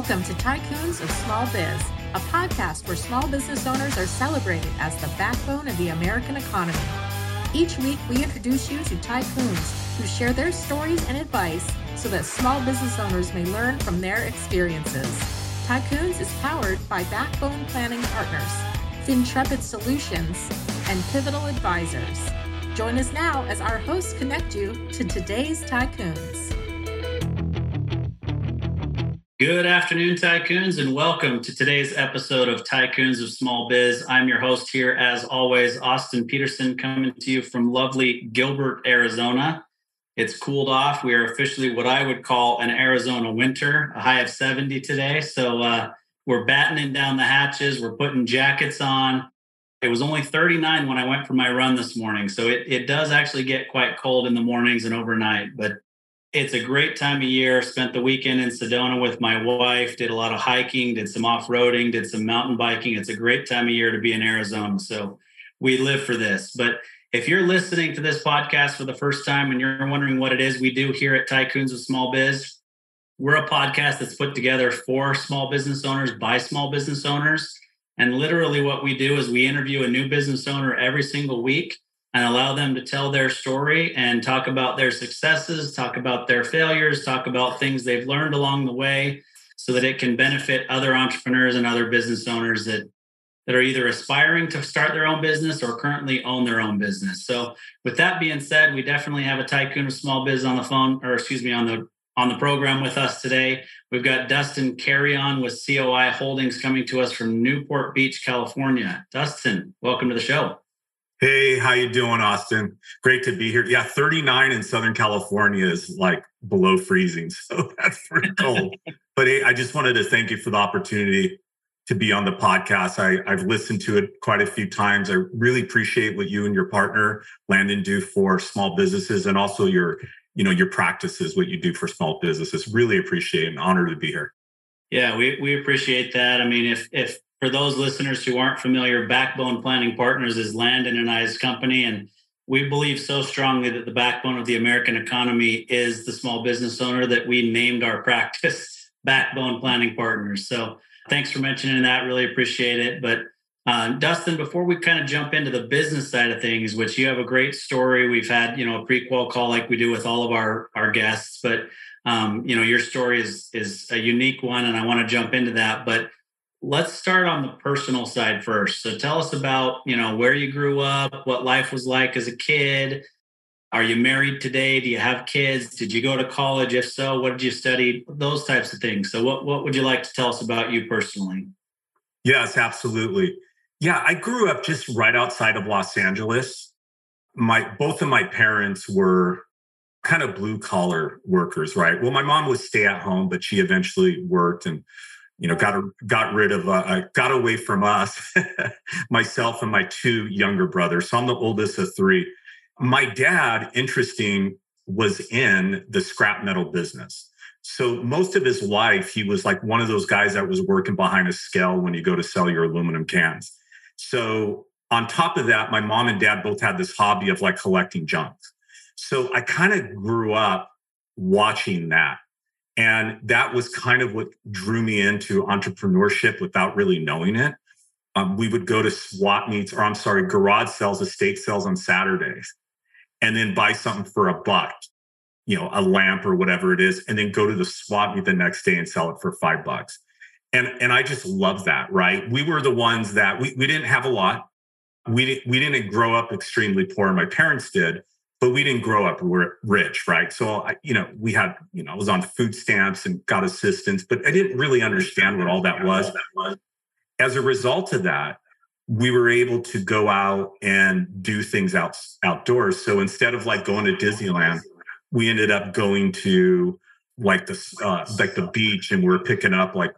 Welcome to Tycoons of Small Biz, a podcast where small business owners are celebrated as the backbone of the American economy. Each week, we introduce you to tycoons who share their stories and advice so that small business owners may learn from their experiences. Tycoons is powered by Backbone Planning Partners, FinTrepid Solutions, and Pivotal Advisors. Join us now as our hosts connect you to today's tycoons. Good afternoon, tycoons, and welcome to today's episode of Tycoons of Small Biz. I'm your host here, as always, Austin Peterson, coming to you from lovely Gilbert, Arizona. It's cooled off. We are officially what I would call an Arizona winter, a high of 70 today. So uh, we're battening down the hatches, we're putting jackets on. It was only 39 when I went for my run this morning. So it, it does actually get quite cold in the mornings and overnight, but it's a great time of year. Spent the weekend in Sedona with my wife, did a lot of hiking, did some off roading, did some mountain biking. It's a great time of year to be in Arizona. So we live for this. But if you're listening to this podcast for the first time and you're wondering what it is we do here at Tycoons of Small Biz, we're a podcast that's put together for small business owners by small business owners. And literally, what we do is we interview a new business owner every single week and allow them to tell their story and talk about their successes, talk about their failures, talk about things they've learned along the way so that it can benefit other entrepreneurs and other business owners that that are either aspiring to start their own business or currently own their own business. So with that being said, we definitely have a tycoon of small biz on the phone or excuse me on the on the program with us today. We've got Dustin Carreon with COI Holdings coming to us from Newport Beach, California. Dustin, welcome to the show. Hey, how you doing, Austin? Great to be here. Yeah, 39 in Southern California is like below freezing, so that's pretty cold. but hey, I just wanted to thank you for the opportunity to be on the podcast. I, I've listened to it quite a few times. I really appreciate what you and your partner Landon do for small businesses, and also your, you know, your practices, what you do for small businesses. Really appreciate it. An honor to be here. Yeah, we we appreciate that. I mean, if if for those listeners who aren't familiar, Backbone Planning Partners is Landon and I's company. And we believe so strongly that the backbone of the American economy is the small business owner that we named our practice Backbone Planning Partners. So thanks for mentioning that. Really appreciate it. But uh, Dustin, before we kind of jump into the business side of things, which you have a great story, we've had you know a prequel call like we do with all of our our guests, but um, you know your story is is a unique one, and I want to jump into that. But let's start on the personal side first. So tell us about, you know, where you grew up, what life was like as a kid. Are you married today? Do you have kids? Did you go to college? If so, what did you study? Those types of things. So what what would you like to tell us about you personally? Yes, absolutely. Yeah, I grew up just right outside of Los Angeles. My both of my parents were kind of blue collar workers, right? Well, my mom was stay at home, but she eventually worked and you know got got rid of uh, uh got away from us myself and my two younger brothers. So i'm the oldest of three. My dad interesting was in the scrap metal business. So most of his life he was like one of those guys that was working behind a scale when you go to sell your aluminum cans. So on top of that my mom and dad both had this hobby of like collecting junk. So i kind of grew up watching that and that was kind of what drew me into entrepreneurship without really knowing it. Um, we would go to swap meets, or I'm sorry, garage sales, estate sales on Saturdays, and then buy something for a buck, you know, a lamp or whatever it is, and then go to the swap meet the next day and sell it for five bucks. And and I just love that, right? We were the ones that we, we didn't have a lot. We, we didn't grow up extremely poor. My parents did, but we didn't grow up rich, right? So, I, you know, we had, you know, I was on food stamps and got assistance, but I didn't really understand what all that was. As a result of that, we were able to go out and do things out outdoors. So instead of like going to Disneyland, we ended up going to like the uh, like the beach, and we we're picking up like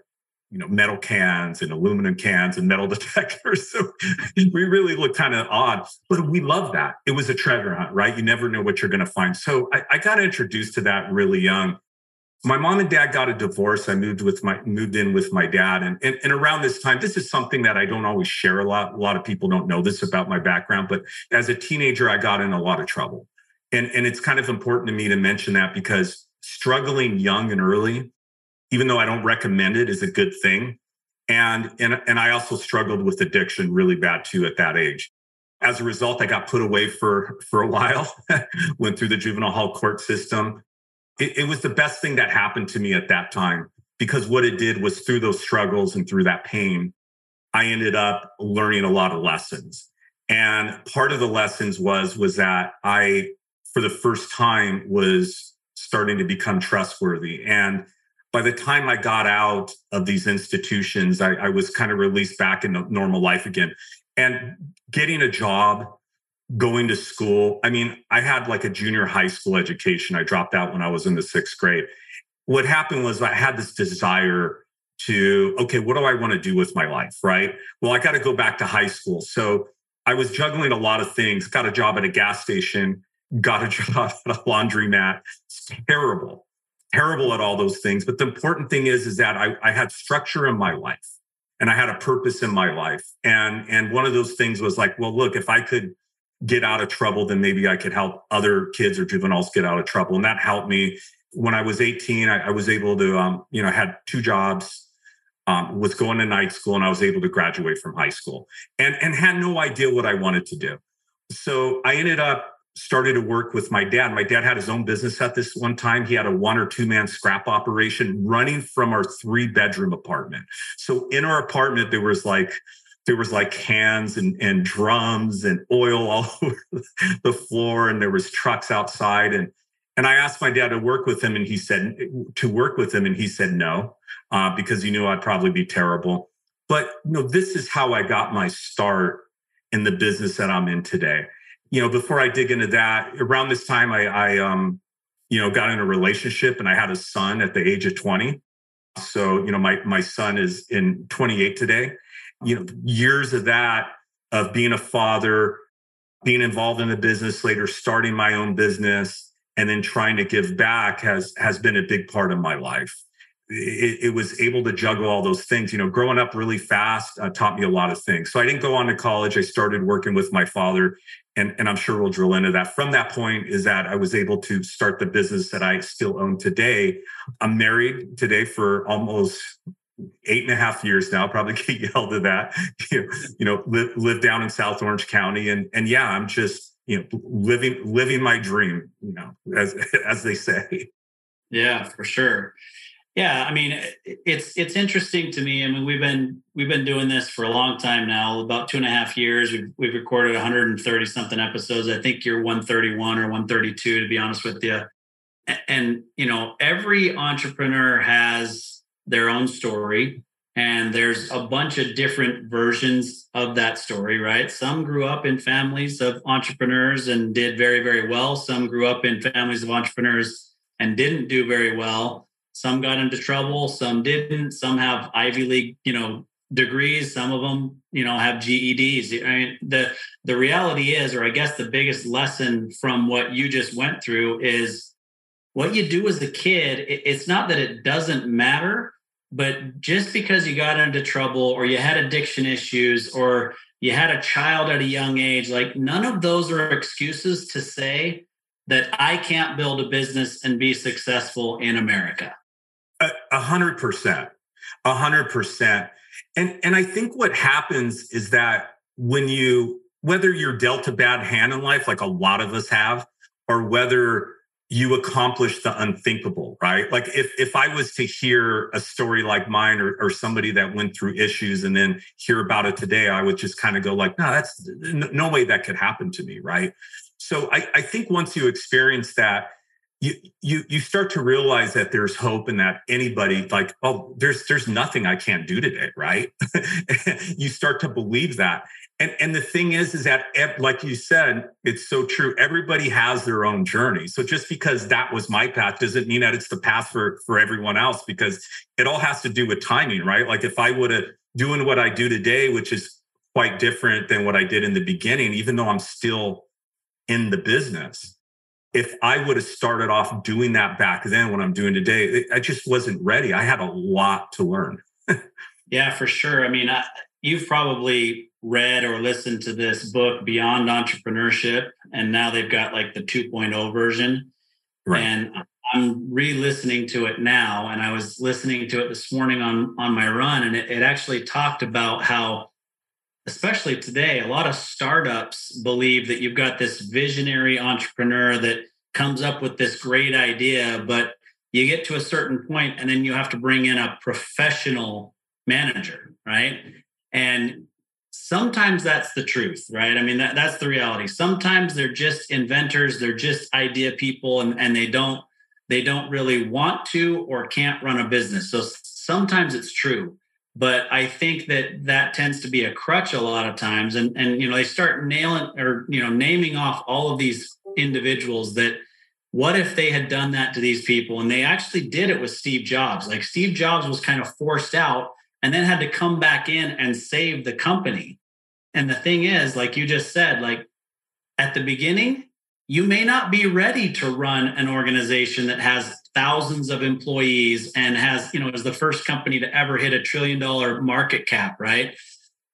you know metal cans and aluminum cans and metal detectors. So we really look kind of odd but we love that. It was a treasure hunt right? You never know what you're going to find. So I, I, got introduced to that really young. My mom and dad got a divorce. I moved with my moved in with my dad and, and, and around this time this is something that i don't always share a lot. A lot of people don't know this about my background but as a teenager i got in a lot of trouble. And and it's kind of important to me to mention that because struggling young and early even though I don't recommend it, is a good thing. And, and, and I also struggled with addiction really bad too at that age. As a result, I got put away for, for a while, went through the juvenile hall court system. It, it was the best thing that happened to me at that time because what it did was through those struggles and through that pain, I ended up learning a lot of lessons. And part of the lessons was was that I, for the first time, was starting to become trustworthy. And by the time I got out of these institutions, I, I was kind of released back into normal life again. And getting a job, going to school. I mean, I had like a junior high school education. I dropped out when I was in the sixth grade. What happened was I had this desire to, okay, what do I want to do with my life? Right. Well, I got to go back to high school. So I was juggling a lot of things, got a job at a gas station, got a job at a laundromat. It's terrible, terrible at all those things. But the important thing is, is that I, I had structure in my life and I had a purpose in my life. And, and one of those things was like, well, look, if I could get out of trouble, then maybe I could help other kids or juveniles get out of trouble. And that helped me. When I was 18, I, I was able to, um, you know, had two jobs um, was going to night school and I was able to graduate from high school and, and had no idea what I wanted to do. So I ended up started to work with my dad. My dad had his own business at this one time. He had a one or two man scrap operation running from our three bedroom apartment. So in our apartment, there was like, there was like cans and, and drums and oil all over the floor and there was trucks outside and and I asked my dad to work with him and he said to work with him and he said no uh, because he knew I'd probably be terrible. But you know, this is how I got my start in the business that I'm in today. You know, before I dig into that, around this time, I, I um, you know, got in a relationship and I had a son at the age of 20. So, you know, my my son is in 28 today. You know, years of that of being a father, being involved in the business later, starting my own business, and then trying to give back has has been a big part of my life it, it, was able to juggle all those things. You know, growing up really fast uh, taught me a lot of things. So I didn't go on to college. I started working with my father, and, and I'm sure we'll drill into that. From that point, is that I was able to start the business that I still own today. I'm married today for almost eight and a half years now. Probably get yelled at that. you know, live, live down in South Orange County, and and yeah, I'm just you know living living my dream. You know, as as they say. Yeah, for sure. Yeah, I mean, it's it's interesting to me. I mean, we've been we've been doing this for a long time now, about two and a half years. We've we've recorded 130 something episodes. I think you're 131 or 132, to be honest with you. And you know, every entrepreneur has their own story, and there's a bunch of different versions of that story, right? Some grew up in families of entrepreneurs and did very very well. Some grew up in families of entrepreneurs and didn't do very well some got into trouble, some didn't. Some have Ivy League, you know, degrees. Some of them, you know, have GEDs. I mean, the the reality is, or I guess the biggest lesson from what you just went through is what you do as a kid. It's not that it doesn't matter, but just because you got into trouble or you had addiction issues or you had a child at a young age, like none of those are excuses to say that I can't build a business and be successful in America. A hundred percent, a hundred percent. And and I think what happens is that when you whether you're dealt a bad hand in life, like a lot of us have, or whether you accomplish the unthinkable, right? Like if if I was to hear a story like mine or, or somebody that went through issues and then hear about it today, I would just kind of go like, no, that's no way that could happen to me, right? So I, I think once you experience that, you you you start to realize that there's hope and that anybody like oh there's there's nothing i can't do today right? You start to believe that. And and the thing is is that like you said it's so true. Everybody has their own journey. So just because that was my path doesn't mean that it's the path for for everyone else because it all has to do with timing right? Like if i would have doing what i do today which is quite different than what i did in the beginning even though i'm still in the business if I would have started off doing that back then, what I'm doing today, I just wasn't ready. I had a lot to learn. yeah, for sure. I mean, I, you've probably read or listened to this book, Beyond Entrepreneurship, and now they've got like the 2.0 version. Right. And I'm re-listening to it now, and I was listening to it this morning on on my run, and it, it actually talked about how, especially today, a lot of startups believe that you've got this visionary entrepreneur that comes up with this great idea, but you get to a certain point, and then you have to bring in a professional manager, right? And sometimes that's the truth right? I mean that, that's the reality. Sometimes they're just inventors they're just idea people and, and they don't they don't really want to or can't run a business. So sometimes it's true but i think that that tends to be a crutch a lot of times. And and you know they start nailing or you know naming off all of these individuals that what if they had done that to these people? And they actually did it with steve jobs. Like steve jobs was kind of forced out and then had to come back in and save the company. And the thing is, like you just said, like at the beginning, you may not be ready to run an organization that has thousands of employees and has, you know, is the first company to ever hit a trillion dollar market cap, right?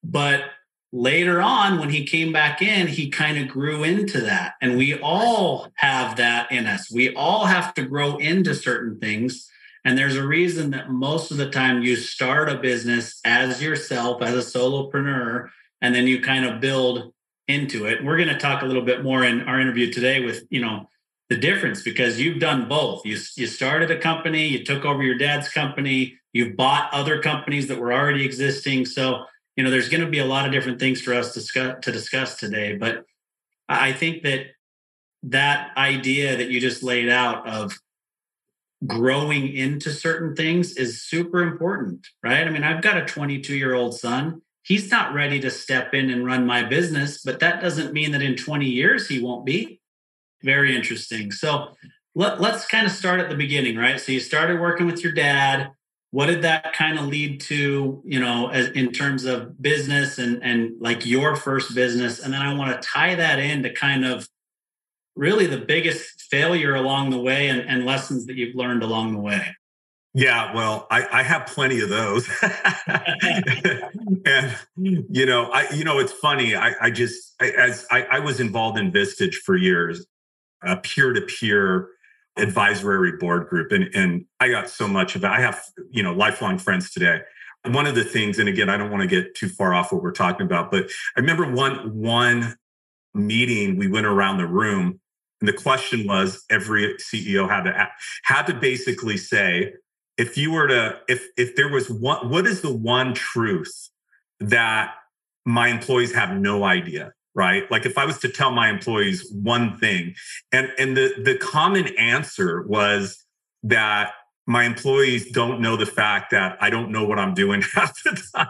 But later on, when he came back in, he kind of grew into that. And we all have that in us. We all have to grow into certain things and there's a reason that most of the time you start a business as yourself, as a solopreneur, and then you kind of build into it. We're going to talk a little bit more in our interview today with, you know, the difference because you've done both. You, you started a company, you took over your dad's company, you bought other companies that were already existing. So, you know, there's going to be a lot of different things for us to discuss, to discuss today. But I think that that idea that you just laid out of growing into certain things is super important, right? I mean, I've got a 22 year old son. He's not ready to step in and run my business, but that doesn't mean that in 20 years he won't be. Very interesting. So let, us kind of start at the beginning, right? So you started working with your dad. What did that kind of lead to, you know, as, in terms of business and and like your first business? And then I want to tie that into kind of really the biggest failure along the way and, and lessons that you've learned along the way? Yeah, well, I, I have plenty of those. and you know, I you know, it's funny. I, I just I, as I, I was involved in Vistage for years, a peer-to-peer advisory board group, and and I got so much of it. I have you know lifelong friends today. One of the things, and again, I don't want to get too far off what we're talking about, but I remember one one meeting we went around the room and the question was every CEO had to had to basically say, if you were to, if if there was one, what is the one truth that my employees have no idea? Right. Like if I was to tell my employees one thing, and and the the common answer was that my employees don't know the fact that I don't know what I'm doing half the time.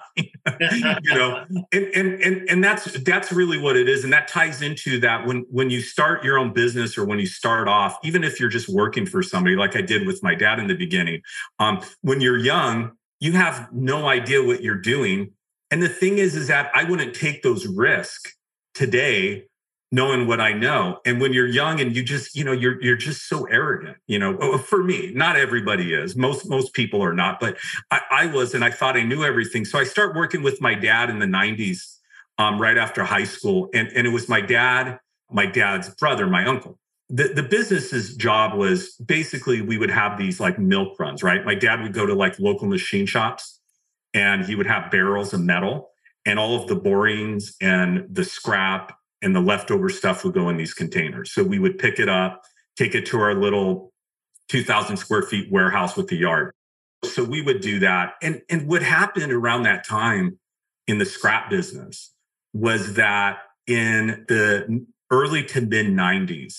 you know, and, and and and that's that's really what it is. And that ties into that when when you start your own business or when you start off, even if you're just working for somebody, like I did with my dad in the beginning, um, when you're young, you have no idea what you're doing. And the thing is, is that I wouldn't take those risks today knowing what I know. And when you're young and you just, you know, you're you're just so arrogant, you know. Oh, for me, not everybody is. Most most people are not, but I, I was, and I thought I knew everything. So I start working with my dad in the 90s, um, right after high school. And, and it was my dad, my dad's brother, my uncle. The, the business's job was basically we would have these like milk runs, right? My dad would go to like local machine shops and he would have barrels of metal and all of the borings and the scrap and the leftover stuff would go in these containers. So we would pick it up, take it to our little 2000 square feet warehouse with the yard. So we would do that. And, and what happened around that time in the scrap business was that in the early to mid 90s,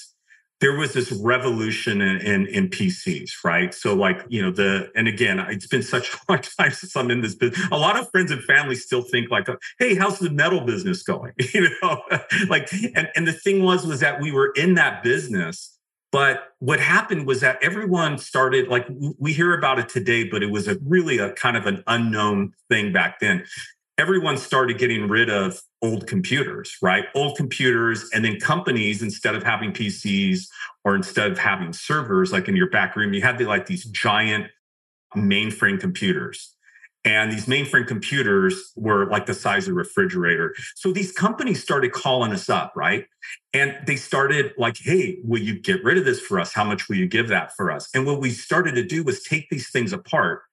there was this revolution in, in, in PCs, right? So, like, you know, the, and again, it's been such a long time since I'm in this business. A lot of friends and family still think, like, hey, how's the metal business going? you know, like, and, and the thing was, was that we were in that business. But what happened was that everyone started, like, we hear about it today, but it was a really a kind of an unknown thing back then everyone started getting rid of old computers, right? Old computers, and then companies, instead of having PCs or instead of having servers like in your back room, you had the, like these giant mainframe computers. And these mainframe computers were like the size of a refrigerator. So these companies started calling us up, right? And they started like, hey, will you get rid of this for us? How much will you give that for us? And what we started to do was take these things apart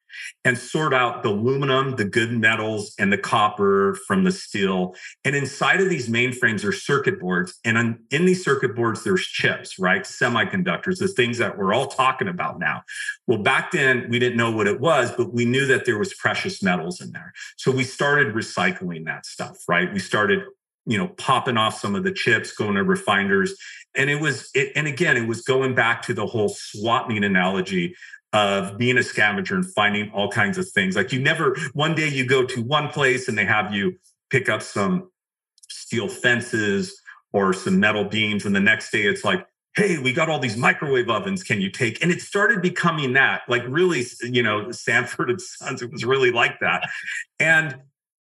and sort out the aluminum, the good metals, and the copper from the steel. And inside of these mainframes are circuit boards. And in these circuit boards, there's chips, right? Semiconductors, the things that we're all talking about now. Well, back then, we didn't know what it was, but we knew that there was precious metals in there. So we started recycling that stuff, right? We started you know popping off some of the chips going to refiners and it was it, and again it was going back to the whole swap meet analogy of being a scavenger and finding all kinds of things. Like you never, one day you go to one place and they have you pick up some steel fences or some metal beams. And the next day it's like, hey, we got all these microwave ovens. Can you take? And it started becoming that, like really, you know, Sanford and Sons. It was really like that. And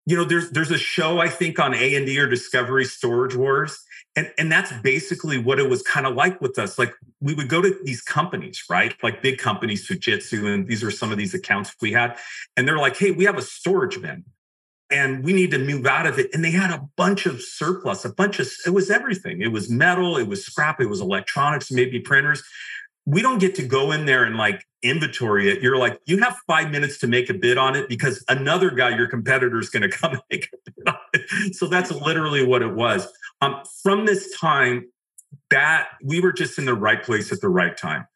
you know, there's there's a show I think on A and D or Discovery Storage Wars, and and that's basically what it was kind of like with us. Like we would go to these companies right? Like big companies fujitsu and these are some of these accounts we had. And they're like hey we have a storage bin and we need to move out of it. And they had a bunch of surplus a bunch of it was everything. It was metal it was scrap it was electronics maybe printers we don't get to go in there and like inventory it. You're like, you have five minutes to make a bid on it because another guy, your competitor, is going to come and make a bid on it. So that's literally what it was. Um, from this time, that we were just in the right place at the right time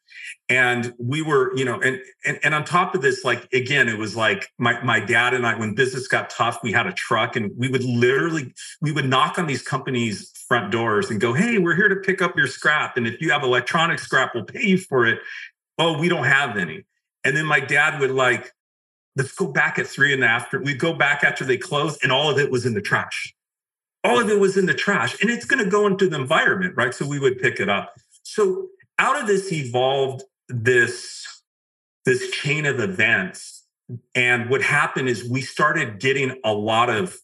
and we were you know and, and and on top of this like again it was like my my dad and i when business got tough we had a truck and we would literally we would knock on these companies front doors and go hey we're here to pick up your scrap and if you have electronic scrap we'll pay you for it. Oh we don't have any. And then my dad would like let's go back at three in the after we'd go back after they closed and all of it was in the trash. All of it was in the trash and it's going to go into the environment right? So we would pick it up. So out of this evolved this this chain of events and what happened is we started getting a lot of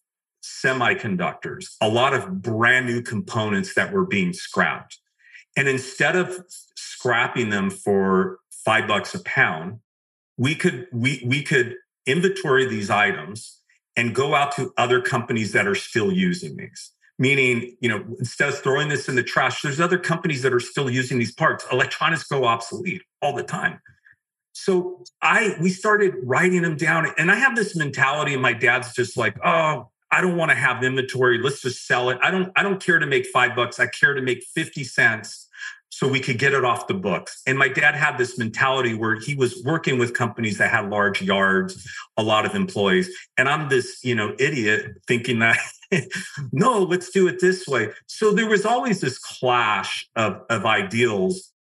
semiconductors a lot of brand new components that were being scrapped. And instead of scrapping them for five bucks a pound we could we we could inventory these items and go out to other companies that are still using these. Meaning you know instead of throwing this in the trash there's other companies that are still using these parts. Electronics go obsolete all the time. So i we started writing them down and i have this mentality and my dad's just like oh i don't want to have inventory let's just sell it i don't i don't care to make five bucks i care to make 50 cents so we could get it off the books. And my dad had this mentality where he was working with companies that had large yards, a lot of employees. And I'm this, you know, idiot thinking that no, let's do it this way. So there was always this clash of, of ideals.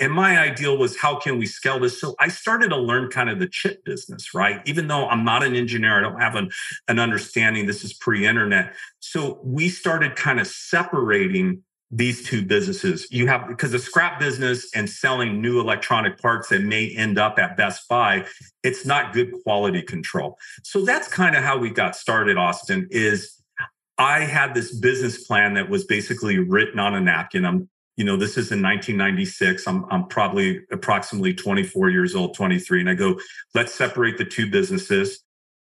And my ideal was how can we scale this? So I started to learn kind of the chip business, right? Even though I'm not an engineer, I don't have an, an understanding. This is pre internet. So we started kind of separating these two businesses. You have because the scrap business and selling new electronic parts that may end up at Best Buy, it's not good quality control. So that's kind of how we got started, Austin, is I had this business plan that was basically written on a napkin. I'm, you know, this is in 1996. I'm, I'm probably approximately 24 years old, 23. And I go, let's separate the two businesses.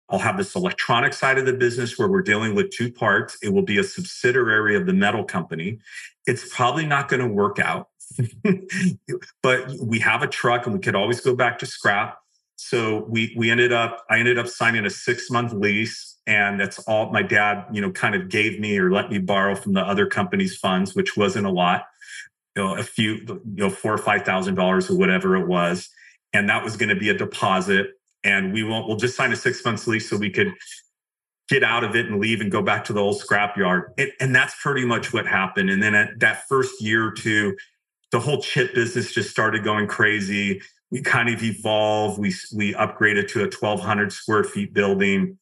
I'll have this electronic side of the business where we're dealing with two parts. It will be a subsidiary of the metal company. It's probably not going to work out, but we have a truck and we could always go back to scrap. So we we ended up I ended up signing a six month lease and that's all my dad you know kind of gave me or let me borrow from the other company's funds which wasn't a lot you know a few you know four or five thousand dollars or whatever it was and that was going to be a deposit and we won't we'll just sign a six months lease so we could get out of it and leave and go back to the old scrapyard it, and that's pretty much what happened and then at that first year or two the whole chip business just started going crazy we kind of evolved we we upgraded to a 1200 square feet building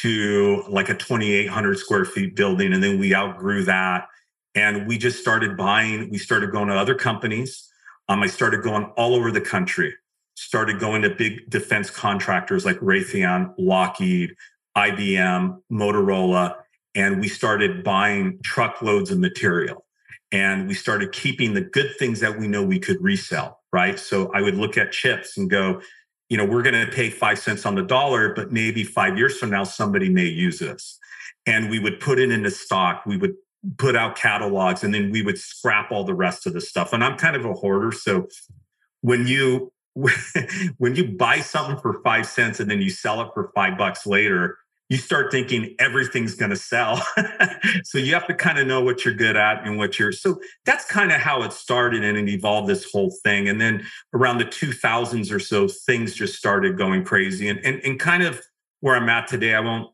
to like a 2,800 square feet building. And then we outgrew that. And we just started buying, we started going to other companies. Um, I started going all over the country, started going to big defense contractors like Raytheon, Lockheed, IBM, Motorola, and we started buying truckloads of material. And we started keeping the good things that we know we could resell, right? So I would look at chips and go, you know, we're going to pay five cents on the dollar, but maybe five years from now, somebody may use this. And we would put it into stock. We would put out catalogs and then we would scrap all the rest of the stuff. And I'm kind of a hoarder. So when you when you buy something for five cents and then you sell it for five bucks later, you start thinking everything's going to sell. so you have to kind of know what you're good at and what you're. So that's kind of how it started and it evolved this whole thing. And then around the 2000s or so, things just started going crazy. And, and, and kind of where I'm at today, I won't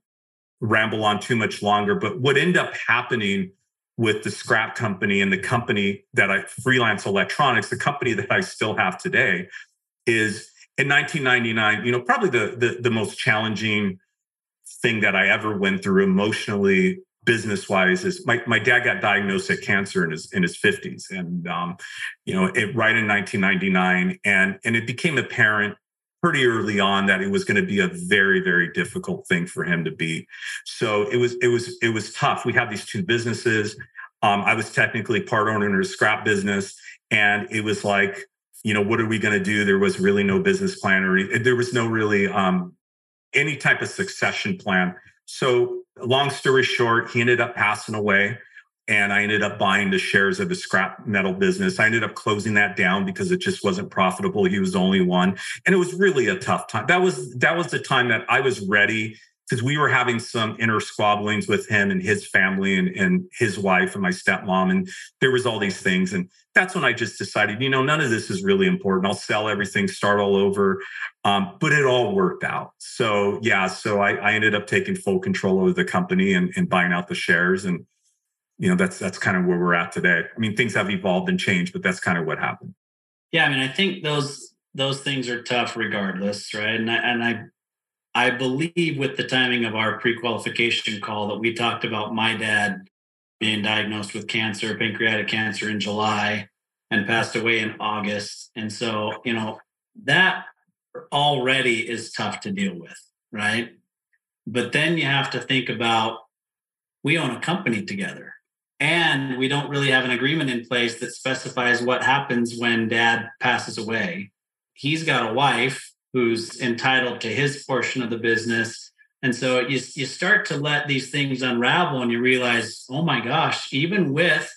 ramble on too much longer, but what ended up happening with the scrap company and the company that I freelance electronics, the company that I still have today, is in 1999. You know, probably the the, the most challenging thing that I ever went through emotionally, business wise, is my my dad got diagnosed with cancer in his in his 50s, and um, you know, it right in 1999, and and it became apparent pretty early on that it was going to be a very very difficult thing for him to beat. So it was it was it was tough. We had these two businesses. Um, i was technically part owner in a scrap business and it was like you know what are we going to do? There was really no business plan or there was no really um, any type of succession plan. So long story short he ended up passing away and I ended up buying the shares of the scrap metal business. I ended up closing that down because it just wasn't profitable. He was the only one, and it was really a tough time. That was that was the time that I was ready because we were having some inner squabblings with him and his family and, and his wife and my stepmom, and there was all these things. And that's when I just decided, you know, none of this is really important. I'll sell everything, start all over. Um, but it all worked out. So yeah, so I, I ended up taking full control over the company and, and buying out the shares and you know that's that's kind of where we're at today. I mean things have evolved and changed but that's kind of what happened. Yeah i mean i think those those things are tough regardless right? And i and i i believe with the timing of our pre-qualification call that we talked about my dad being diagnosed with cancer pancreatic cancer in july and passed away in august. And so you know that already is tough to deal with right? But then you have to think about we own a company together and we don't really have an agreement in place that specifies what happens when dad passes away. He's got a wife who's entitled to his portion of the business. And so you, you start to let these things unravel and you realize, oh my gosh, even with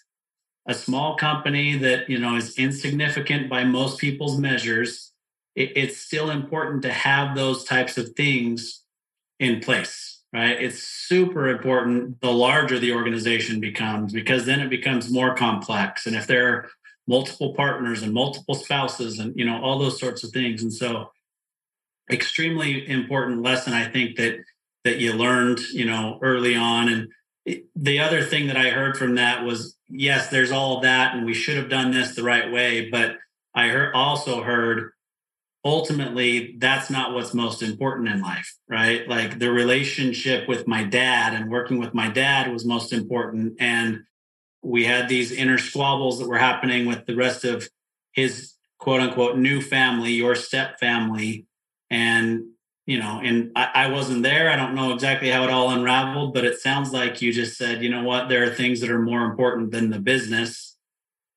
a small company that you know is insignificant by most people's measures, it, it's still important to have those types of things in place right? It's super important the larger the organization becomes because then it becomes more complex. And if there are multiple partners and multiple spouses and you know all those sorts of things, and so extremely important lesson I think that that you learned you know early on. And the other thing that I heard from that was yes, there's all that, and we should have done this the right way, but I heard also heard ultimately that's not what's most important in life right? Like the relationship with my dad and working with my dad was most important. And we had these inner squabbles that were happening with the rest of his quote unquote new family your step family. And you know and I, I wasn't there. I don't know exactly how it all unraveled but it sounds like you just said you know what? There are things that are more important than the business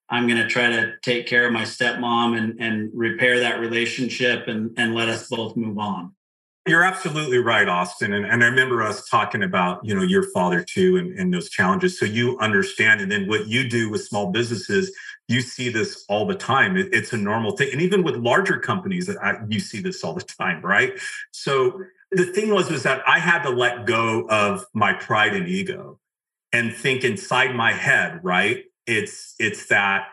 I'm going to try to take care of my stepmom and, and repair that relationship and, and let us both move on. You're absolutely right, Austin. And, and I remember us talking about, you know, your father too and, and those challenges. So you understand. And then what you do with small businesses, you see this all the time. It, it's a normal thing. And even with larger companies, I, you see this all the time, right? So the thing was, was that I had to let go of my pride and ego and think inside my head, right? It's it's that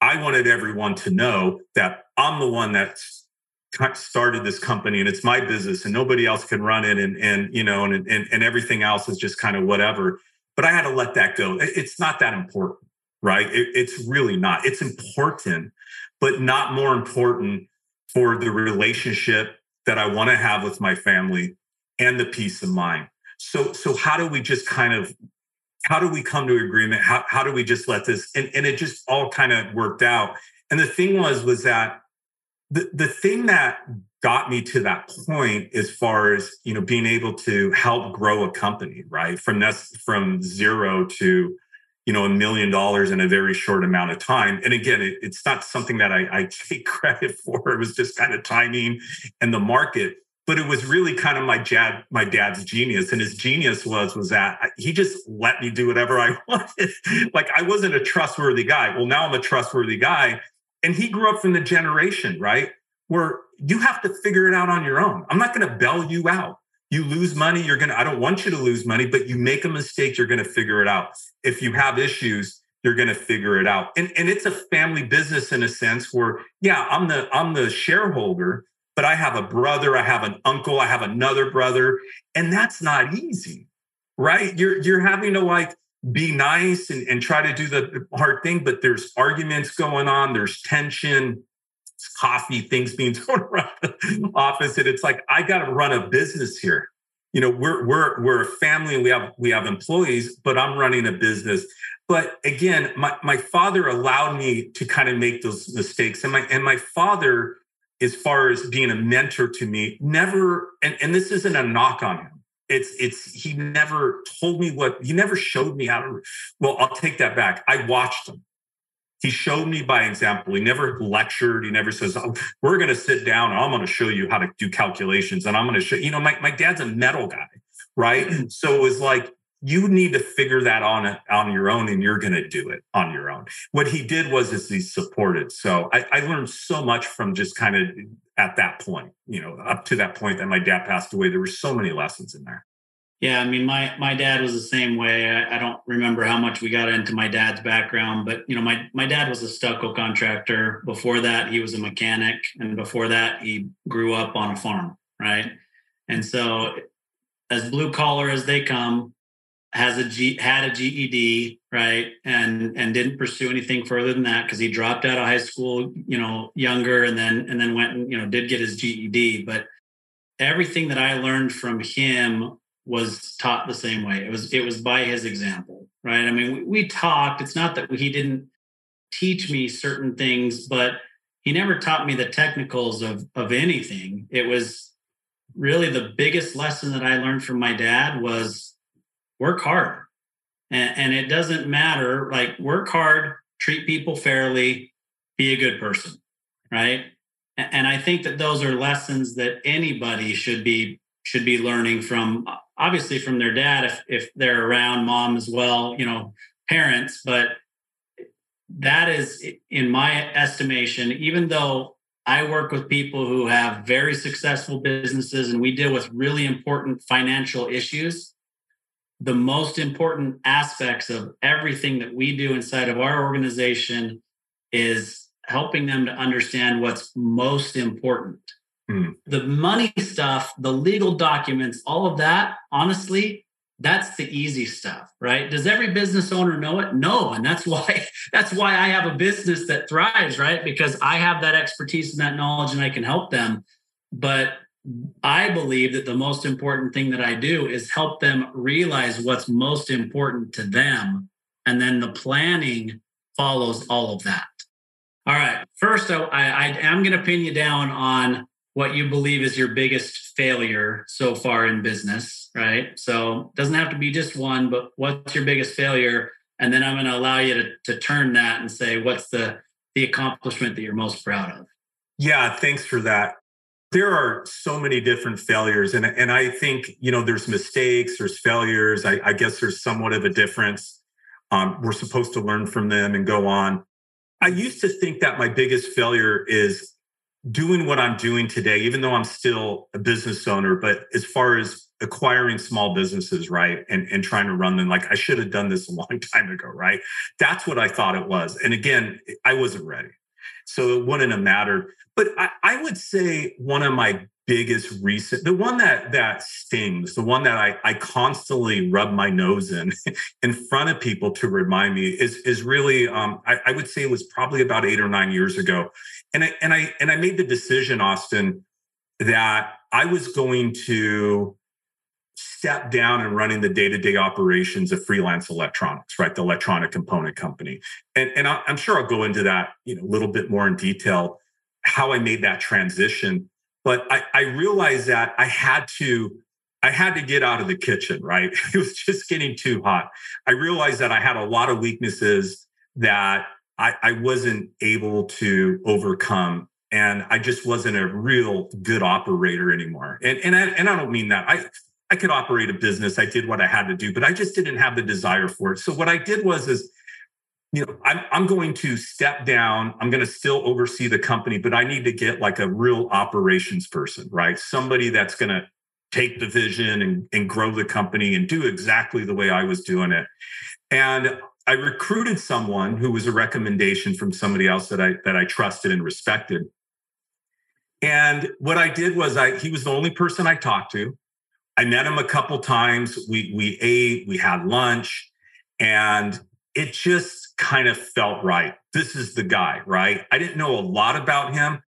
I wanted everyone to know that I'm the one that started this company and it's my business and nobody else can run it and and you know and and, and everything else is just kind of whatever. But I had to let that go. It's not that important, right? It, it's really not. It's important, but not more important for the relationship that I want to have with my family and the peace of mind. So so how do we just kind of how do we come to agreement? How, how do we just let this? And, and it just all kind of worked out. And the thing was, was that the, the thing that got me to that point as far as, you know, being able to help grow a company, right? From this, from zero to, you know, a million dollars in a very short amount of time. And again, it, it's not something that I, I take credit for. It was just kind of timing and the market. But it was really kind of my dad, my dad's genius. And his genius was was that he just let me do whatever I wanted. like I wasn't a trustworthy guy. Well, now I'm a trustworthy guy. And he grew up from the generation, right? Where you have to figure it out on your own. I'm not going to bail you out you lose money you're going to i don't want you to lose money but you make a mistake you're going to figure it out if you have issues you're going to figure it out and and it's a family business in a sense where yeah i'm the i'm the shareholder but i have a brother i have an uncle i have another brother and that's not easy right you're you're having to like be nice and, and try to do the hard thing but there's arguments going on there's tension coffee, things being thrown around the office. And it's like, I got to run a business here. You know, we're we're we're a family and we have we have employees, but I'm running a business. But again, my, my father allowed me to kind of make those mistakes. And my and my father, as far as being a mentor to me, never, and, and this isn't a knock on him it's it's he never told me what he never showed me how to well i'll take that back i watched him he showed me by example. He never lectured. He never says, oh, we're going to sit down and I'm going to show you how to do calculations. And I'm going to show, you know, my, my dad's a metal guy, right? Mm-hmm. So it was like, you need to figure that on on your own and you're going to do it on your own. What he did was is he supported. So I, I learned so much from just kind of at that point, you know, up to that point that my dad passed away. There were so many lessons in there. Yeah, I mean, my my dad was the same way. I, I, don't remember how much we got into my dad's background, but you know, my my dad was a stucco contractor. Before that, he was a mechanic, and before that, he grew up on a farm, right? And so, as blue collar as they come, has a G had a GED, right, and and didn't pursue anything further than that because he dropped out of high school, you know, younger, and then and then went and you know did get his GED, but everything that I learned from him was taught the same way. It was it was by his example, right? I mean, we, we talked. It's not that he didn't teach me certain things, but he never taught me the technicals of of anything. It was really the biggest lesson that I learned from my dad was work hard. And, and it doesn't matter, like work hard, treat people fairly, be a good person, right? And I think that those are lessons that anybody should be should be learning from obviously from their dad if if they're around mom as well you know parents but that is in my estimation even though i work with people who have very successful businesses and we deal with really important financial issues the most important aspects of everything that we do inside of our organization is helping them to understand what's most important Mm. The money stuff, the legal documents, all of that, honestly, that's the easy stuff, right? Does every business owner know it? No, and that's why that's why I have a business that thrives, right? Because I have that expertise and that knowledge and I can help them. But I believe that the most important thing that I do is help them realize what's most important to them and then the planning follows all of that. All right. First, I, I am going to pin you down on what you believe is your biggest failure so far in business, right? So it doesn't have to be just one, but what's your biggest failure? And then I'm going to allow you to, to turn that and say, what's the, the accomplishment that you're most proud of? Yeah, thanks for that. There are so many different failures. And, and I think, you know, there's mistakes, there's failures. I, I guess there's somewhat of a difference. Um, we're supposed to learn from them and go on. I used to think that my biggest failure is doing what I'm doing today, even though I'm still a business owner, but as far as acquiring small businesses, right, and, and trying to run them, like I should have done this a long time ago, right? That's what I thought it was. And again, I wasn't ready. So it wouldn't have mattered. But I, I would say one of my biggest recent the one that that stings the one that i i constantly rub my nose in in front of people to remind me is is really um I, I, would say it was probably about eight or nine years ago and I and I and I made the decision, Austin, that I was going to step down and running the day-to-day operations of freelance electronics right the electronic component company and, and i'm sure i'll go into that you know a little bit more in detail how i made that transition but I, I realized that i had to I had to get out of the kitchen, right? It was just getting too hot. I realized that I had a lot of weaknesses that I, I wasn't able to overcome. And I just wasn't a real good operator anymore. And, and, I, and I don't mean that. I, I could operate a business. I did what I had to do, but I just didn't have the desire for it. So what I did was is, you know, I'm, I'm going to step down. I'm going to still oversee the company, but I need to get like a real operations person, right? Somebody that's going to take the vision and, and grow the company and do exactly the way I was doing it. And I recruited someone who was a recommendation from somebody else that I that I trusted and respected. And what I did was I he was the only person I talked to. I met him a couple times. We we ate, we had lunch, and it just kind of felt right. This is the guy, right? I didn't know a lot about him,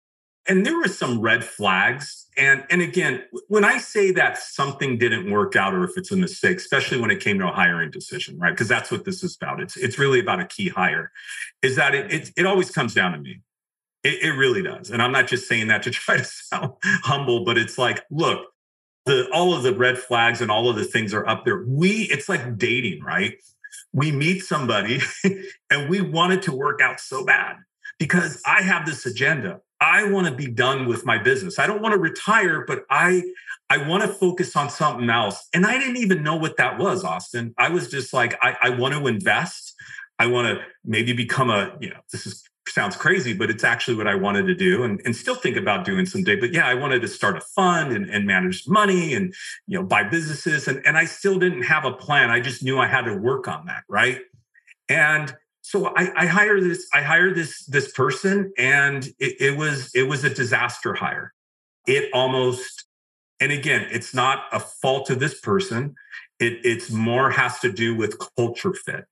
and there were some red flags and and again when i say that something didn't work out or if it's a mistake especially when it came to a hiring decision right because that's what this is about it's it's really about a key hire is that it it, it always comes down to me it, it really does and i'm not just saying that to try to sound humble but it's like look the all of the red flags and all of the things are up there we it's like dating right we meet somebody and we want it to work out so bad because i have this agenda I want to be done with my business. I don't want to retire, but I I want to focus on something else. And I didn't even know what that was, Austin. I was just like, I, I want to invest. I want to maybe become a, you know, this is sounds crazy, but it's actually what I wanted to do and, and still think about doing someday. But yeah, I wanted to start a fund and, and manage money and you know buy businesses. And, and I still didn't have a plan. I just knew I had to work on that. Right. And so I, I hire this i hire this this person and it, it, was it was a disaster hire it almost and again it's not a fault of this person it, it's more has to do with culture fit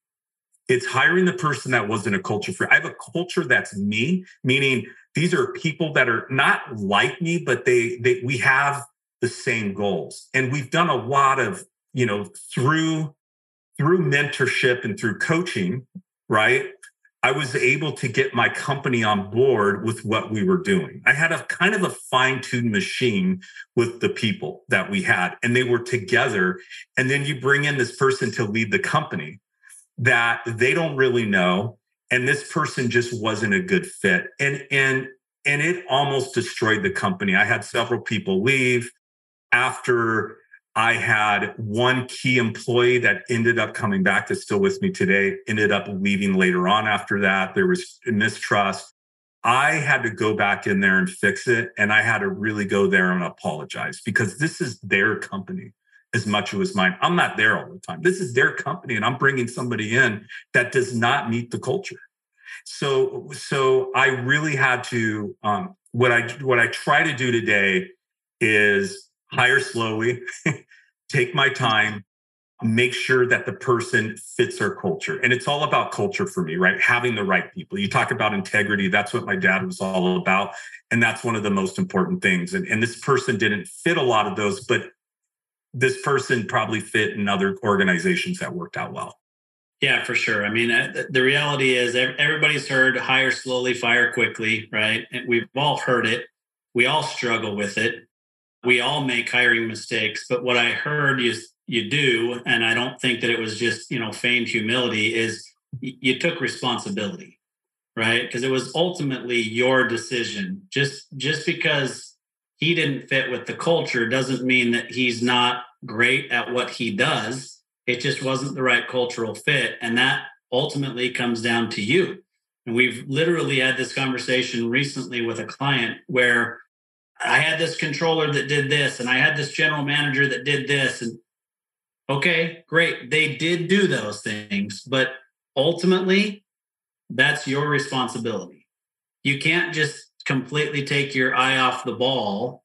it's hiring the person that wasn't a culture fit i have a culture that's me meaning these are people that are not like me but they they we have the same goals and we've done a lot of you know through through mentorship and through coaching right? I was able to get my company on board with what we were doing. I had a kind of a fine tuned machine with the people that we had, and they were together. And then you bring in this person to lead the company that they don't really know. And this person just wasn't a good fit. And, and, and it almost destroyed the company. I had several people leave after I had one key employee that ended up coming back that's still with me today, ended up leaving later on after that. There was mistrust. I had to go back in there and fix it. And I had to really go there and apologize because this is their company as much as mine. I'm not there all the time. This is their company, and I'm bringing somebody in that does not meet the culture. So, so I really had to. Um, what I what I try to do today is hire slowly, take my time, make sure that the person fits our culture. And it's all about culture for me, right? Having the right people. You talk about integrity. That's what my dad was all about. And that's one of the most important things. And, and this person didn't fit a lot of those, but this person probably fit in other organizations that worked out well. Yeah, for sure. I mean, the reality is everybody's heard hire slowly, fire quickly, right? And we've all heard it. We all struggle with it we all make hiring mistakes but what i heard you you do and i don't think that it was just you know feigned humility is you took responsibility right because it was ultimately your decision just just because he didn't fit with the culture doesn't mean that he's not great at what he does it just wasn't the right cultural fit and that ultimately comes down to you and we've literally had this conversation recently with a client where I had this controller that did this, and I had this general manager that did this. And okay, great. They did do those things, but ultimately, that's your responsibility. You can't just completely take your eye off the ball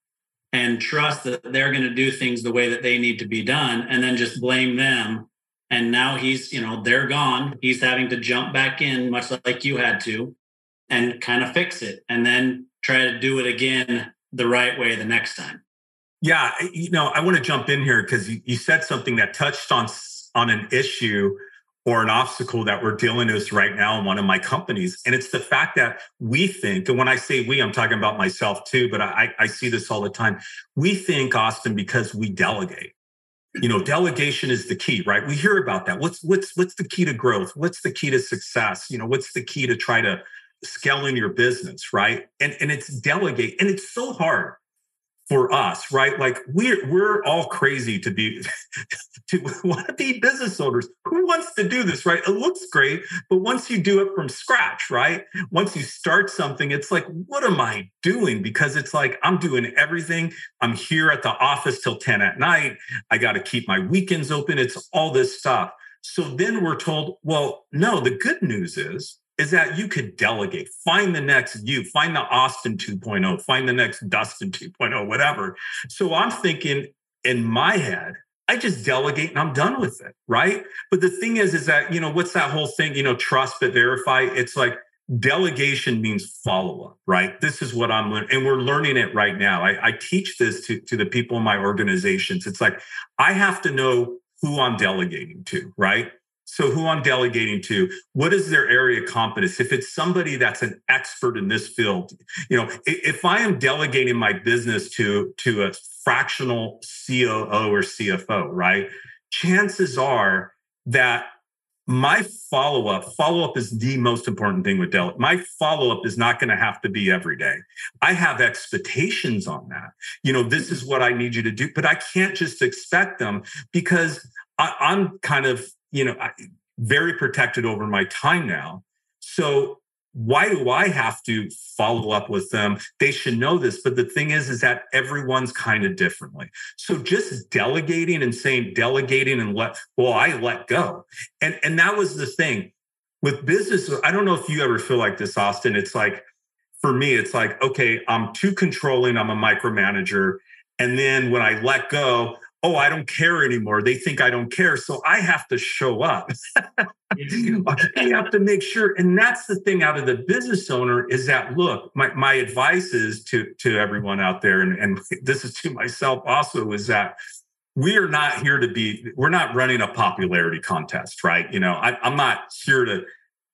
and trust that they're going to do things the way that they need to be done and then just blame them. And now he's, you know, they're gone. He's having to jump back in, much like you had to, and kind of fix it and then try to do it again the right way the next time. Yeah, you know, I want to jump in here because you, said something that touched on on an issue or an obstacle that we're dealing with right now in one of my companies. And it's the fact that we think, and when I say we, I'm talking about myself too, but I, I see this all the time. We think, Austin, because we delegate, you know delegation is the key right? We hear about that. What's what's what's the key to growth? What's the key to success? You know what's the key to try to scale in your business right? And and it's delegate and it's so hard for us, right? Like we're we're all crazy to be to want to be business owners. Who wants to do this, right? It looks great, but once you do it from scratch, right? Once you start something, it's like, what am I doing? Because it's like I'm doing everything. I'm here at the office till 10 at night. I got to keep my weekends open. It's all this stuff. So then we're told, well, no, the good news is is that you could delegate, find the next you, find the Austin 2.0, find the next Dustin 2.0, whatever. So I'm thinking in my head, I just delegate and I'm done with it, right? But the thing is, is that, you know, what's that whole thing, you know, trust but verify? It's like delegation means follow up, right? This is what I'm learning. And we're learning it right now. I, I teach this to, to the people in my organizations. It's like, I have to know who I'm delegating to, right? So, who I'm delegating to, what is their area of competence? If it's somebody that's an expert in this field, you know, if I am delegating my business to to a fractional COO or CFO, right? Chances are that my follow up, follow up is the most important thing with Dell. My follow up is not going to have to be every day. I have expectations on that. You know, this is what I need you to do, but I can't just expect them because I, I'm kind of you know, very protected over my time now. So why do I have to follow up with them? They should know this. But the thing is, is that everyone's kind of differently. So just delegating and saying delegating and let, well, I let go. And, and that was the thing with business. I don't know if you ever feel like this, Austin. It's like, for me, it's like, okay, I'm too controlling. I'm a micromanager. And then when I let go, oh, I don't care anymore. They think I don't care. So I have to show up. I have to make sure. And that's the thing out of the business owner is that look, my, my advice is to, to everyone out there, and, and this is to myself also, is that we are not here to be, we're not running a popularity contest, right? You know, I, I'm not here to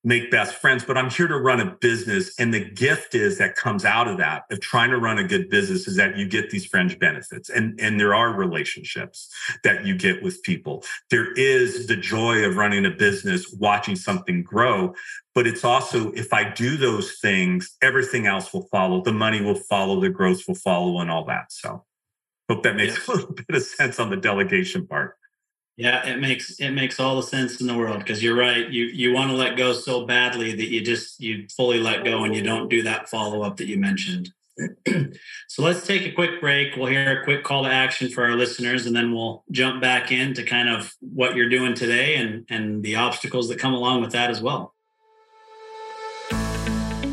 make best friends, but I'm here to run a business. And the gift is that comes out of that of trying to run a good business is that you get these fringe benefits and, and there are relationships that you get with people. There is the joy of running a business, watching something grow. But it's also, if I do those things, everything else will follow. The money will follow, the growth will follow, and all that. So hope that makes a little bit of sense on the delegation part. Yeah, it makes it makes all the sense in the world because you're right. You you want to let go so badly that you just you fully let go and you don't do that follow up that you mentioned. so let's take a quick break. We'll hear a quick call to action for our listeners, and then we'll jump back into kind of what you're doing today and and the obstacles that come along with that as well.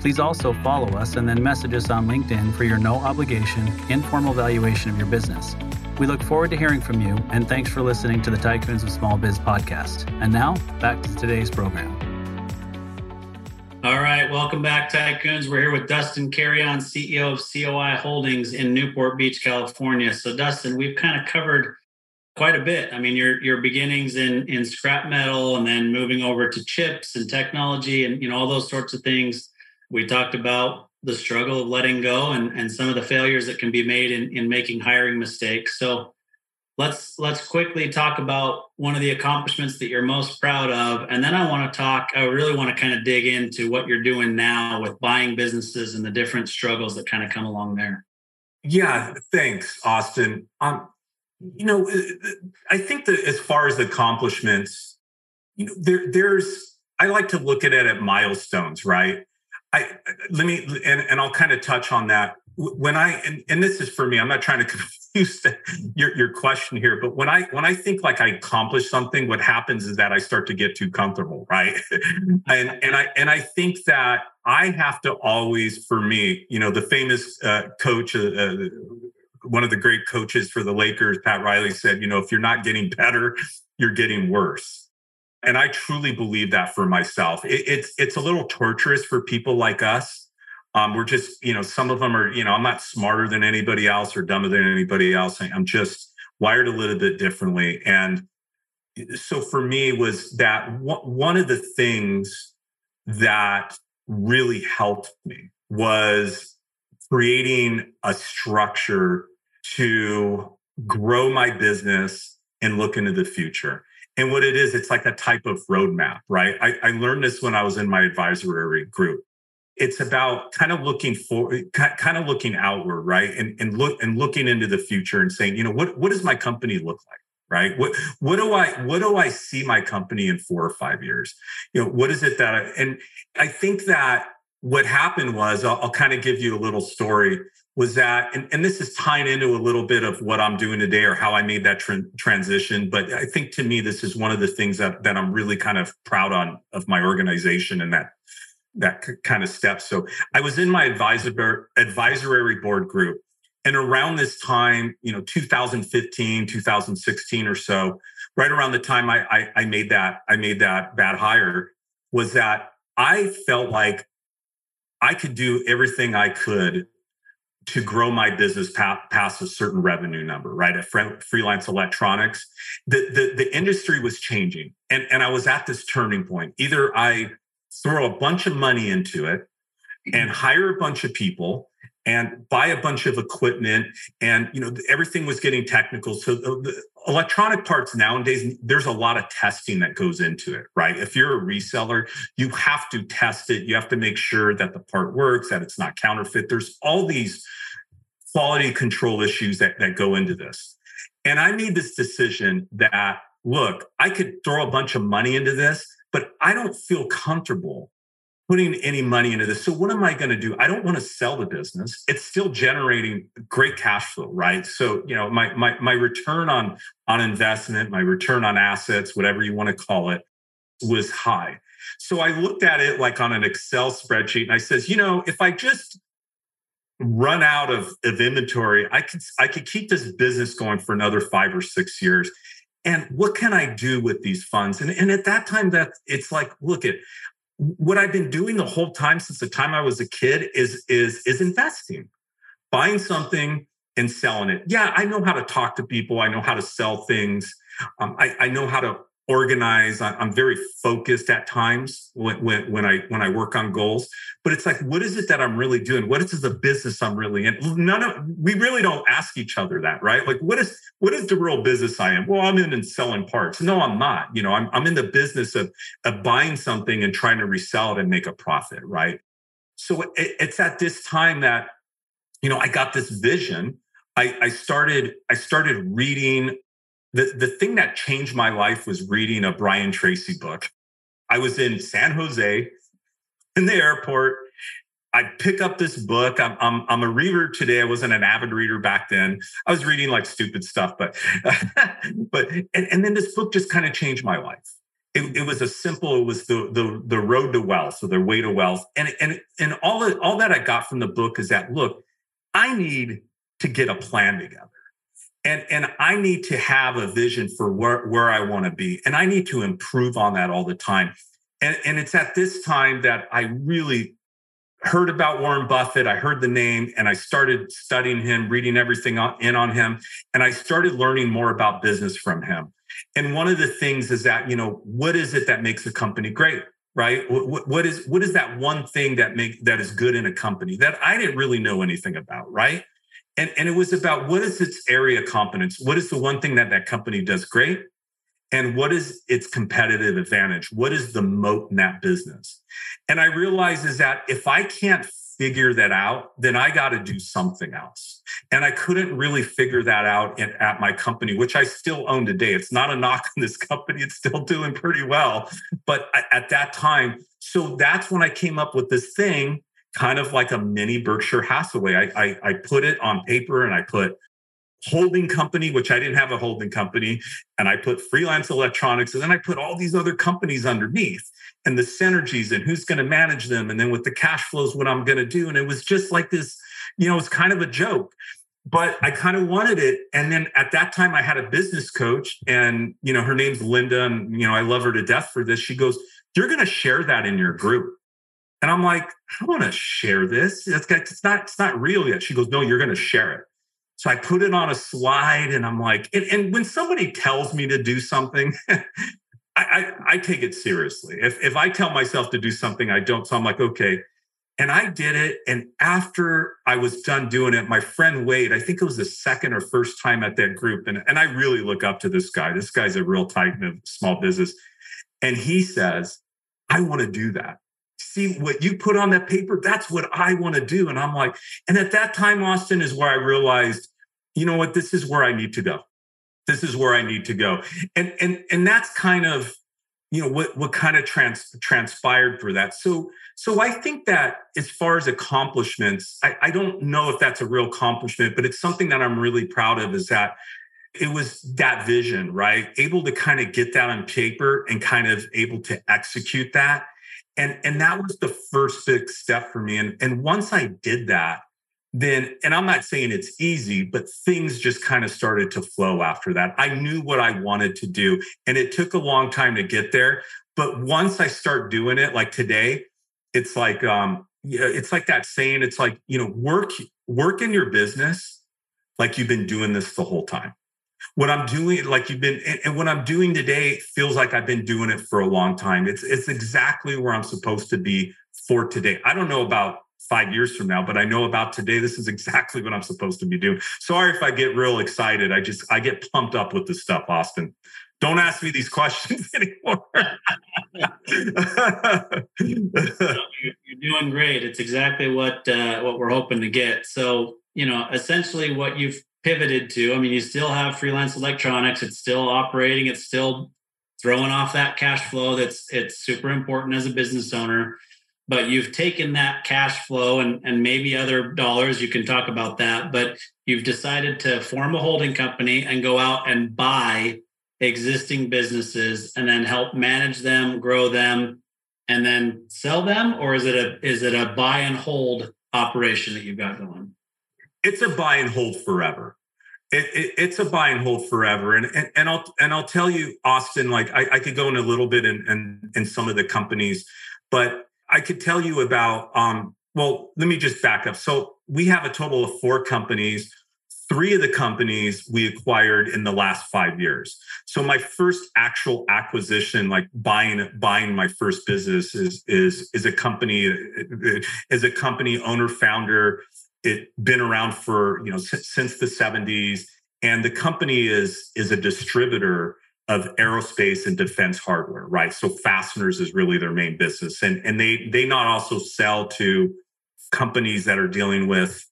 Please also follow us and then message us on LinkedIn for your no obligation, informal valuation of your business. We look forward to hearing from you, and thanks for listening to the Tycoons of Small Biz podcast. And now, back to today's program. All right, welcome back, Tycoons. We're here with Dustin Carreon, CEO of COI Holdings in Newport Beach, California. So, Dustin, we've kind of covered quite a bit. I mean, your your beginnings in in scrap metal, and then moving over to chips and technology, and you know all those sorts of things. We talked about the struggle of letting go and, and some of the failures that can be made in, in making hiring mistakes. So let's let's quickly talk about one of the accomplishments that you're most proud of. And then I want to talk, I really want to kind of dig into what you're doing now with buying businesses and the different struggles that kind of come along there. Yeah, thanks, Austin. Um, you know, uh, uh, I think that as far as accomplishments, you know, there there's I like to look at it at milestones, right? I let me and, and I'll kind of touch on that when I and, and this is for me. I'm not trying to confuse the, your your question here, but when I when I think like I accomplish something, what happens is that I start to get too comfortable, right? and and I and I think that I have to always, for me, you know, the famous uh, coach. Uh, uh, one of the great coaches for the Lakers, Pat Riley, said, you know, if you're not getting better, you're getting worse And I truly believe that for myself. It, it's it's a little torturous for people like us. Um, we're just, you know, some of them are, you know, I'm not smarter than anybody else or dumber than anybody else. I'm just wired a little bit differently. And so for me was that one of the things that really helped me was creating a structure to grow my business and look into the future. And what it is, it's like a type of roadmap, right? I, I learned this when I was in my advisory group. It's about kind of looking for, kind of looking outward, right? And, and look and looking into the future and saying, you know, what what does my company look like? right what what do i what do i see my company in four or five years you know what is it that I, and i think that what happened was i'll, I'll kind of give you a little story was that and, and this is tying into a little bit of what i'm doing today or how i made that tra- transition but i think to me this is one of the things that, that i'm really kind of proud on of my organization and that that kind of step. So i was in my advisor advisory board group and around this time you know 2015 2016 or so right around the time I, I, I made that i made that bad hire was that i felt like i could do everything i could to grow my business past a certain revenue number, right? At freelance electronics, the, the, the industry was changing. And, and I was at this turning point. Either I throw a bunch of money into it and hire a bunch of people and buy a bunch of equipment and you know everything was getting technical so uh, the electronic parts nowadays there's a lot of testing that goes into it right? If you're a reseller you have to test it. You have to make sure that the part works that it's not counterfeit. There's all these quality control issues that, that go into this. And I made this decision that, look, I could throw a bunch of money into this, but I don't feel comfortable putting any money into this. So what am I going to do? I don't want to sell the business. It's still generating great cash flow, right? So, you know, my my my return on on investment, my return on assets, whatever you want to call it, was high. So I looked at it like on an Excel spreadsheet and I says, you know, if I just run out of, of inventory, I could I could keep this business going for another five or six years. And what can I do with these funds? And, and at that time, that it's like, look at what I've been doing the whole time since the time I was a kid is is is investing, buying something and selling it. Yeah, I know how to talk to people. I know how to sell things. Um, I, I know how to organized. I'm very focused at times when, when, when, I when I work on goals. But it's like, what is it that I'm really doing? What is the business I'm really in? None of we really don't ask each other that, right? Like, what is what is the real business I am? Well, I'm in and selling parts. No, I'm not. You know, I'm I'm in the business of of buying something and trying to resell it and make a profit, right? So it, it's at this time that you know I got this vision. I, I started I started reading the, the thing that changed my life was reading a Brian Tracy book. I was in San Jose in the airport. I pick up this book. I'm, I'm, I'm a reader today. I wasn't an avid reader back then. I was reading like stupid stuff, but but and, and then this book just kind of changed my life. It, it, was a simple. It was the the the road to wealth, so the way to wealth, and and and all that all that I got from the book is that look, I need to get a plan together and and i need to have a vision for where, where i want to be and i need to improve on that all the time. And, and it's at this time that i really heard about warren buffett i heard the name and i started studying him reading everything in on him and i started learning more about business from him. And one of the things is that you know what is it that makes a company great right? What, what is what is that one thing that make that is good in a company that i didn't really know anything about right and, and it was about what is its area competence? What is the one thing that that company does great? And what is its competitive advantage? What is the moat in that business? And I realized is that if I can't figure that out, then I got to do something else. And I couldn't really figure that out at, at, my company, which I still own today. It's not a knock on this company, it's still doing pretty well. But at that time, so that's when I came up with this thing kind of like a mini Berkshire Hathaway. I, I, I put it on paper and I put holding company, which I didn't have a holding company, and I put freelance electronics, and then I put all these other companies underneath and the synergies and who's going to manage them, and then with the cash flows, what I'm going to do. And it was just like this, you know, it's kind of a joke. but I kind of wanted it. And then at that time, I had a business coach, and you know, her name's Linda, and you know, I love her to death for this. She goes, "You're going to share that in your group," and I'm like, "I don't want to share this. It's, it's not. It's not real yet." She goes, "No, you're going to share it." So I put it on a slide, and I'm like, and, and when somebody tells me to do something. I, I, I take it seriously. If if I tell myself to do something, I don't. So I'm like, okay, and I did it. And after I was done doing it, my friend Wade, I think it was the second or first time at that group. And, and I really look up to this guy. This guy's a real titan of small business. And he says, I want to do that. See what you put on that paper? That's what I want to do. And I'm like, and at that time, Austin is where I realized, you know what, this is where I need to go. This is where I need to go. And and and that's kind of you know what what kind of trans, transpired for that so so i think that as far as accomplishments I, I don't know if that's a real accomplishment but it's something that i'm really proud of is that it was that vision right able to kind of get that on paper and kind of able to execute that and and that was the first big step for me. And and once i did that then and i'm not saying it's easy but things just kind of started to flow after that. I knew what i wanted to do and it took a long time to get there. But once i start doing it like today it's like um it's like that saying it's like you know work work in your business like you've been doing this the whole time what i'm doing like you've been and what i'm doing today feels like i've been doing it for a long time it's it's exactly where i'm supposed to be for today i don't know about five years from now, but I know about today. This is exactly what I'm supposed to be doing. Sorry if I get real excited. I just I get pumped up with this stuff, Austin. Don't ask me these questions anymore. You're doing great. It's exactly what uh, what we're hoping to get. So you know, essentially, what you've pivoted to. I mean, you still have freelance electronics. It's still operating. It's still throwing off that cash flow. That's it's super important as a business owner but you've taken that cash flow and, and maybe other dollars you can talk about that but you've decided to form a holding company and go out and buy existing businesses and then help manage them grow them and then sell them or is it a is it a buy and hold operation that you've got going it's a buy and hold forever it, it, it's a buy and hold forever and, and and i'll and i'll tell you austin like i, I could go in a little bit in, in in some of the companies but I could tell you about, um, well, let me just back up. So we have a total of four companies. Three of the companies we acquired in the last five years. So my first actual acquisition, like buying buying my first business, is is is a company is a company owner founder. It been around for you know since the 70s, and the company is is a distributor of aerospace and defense hardware, right? So fasteners is really their main business. And, and they they not also sell to companies that are dealing with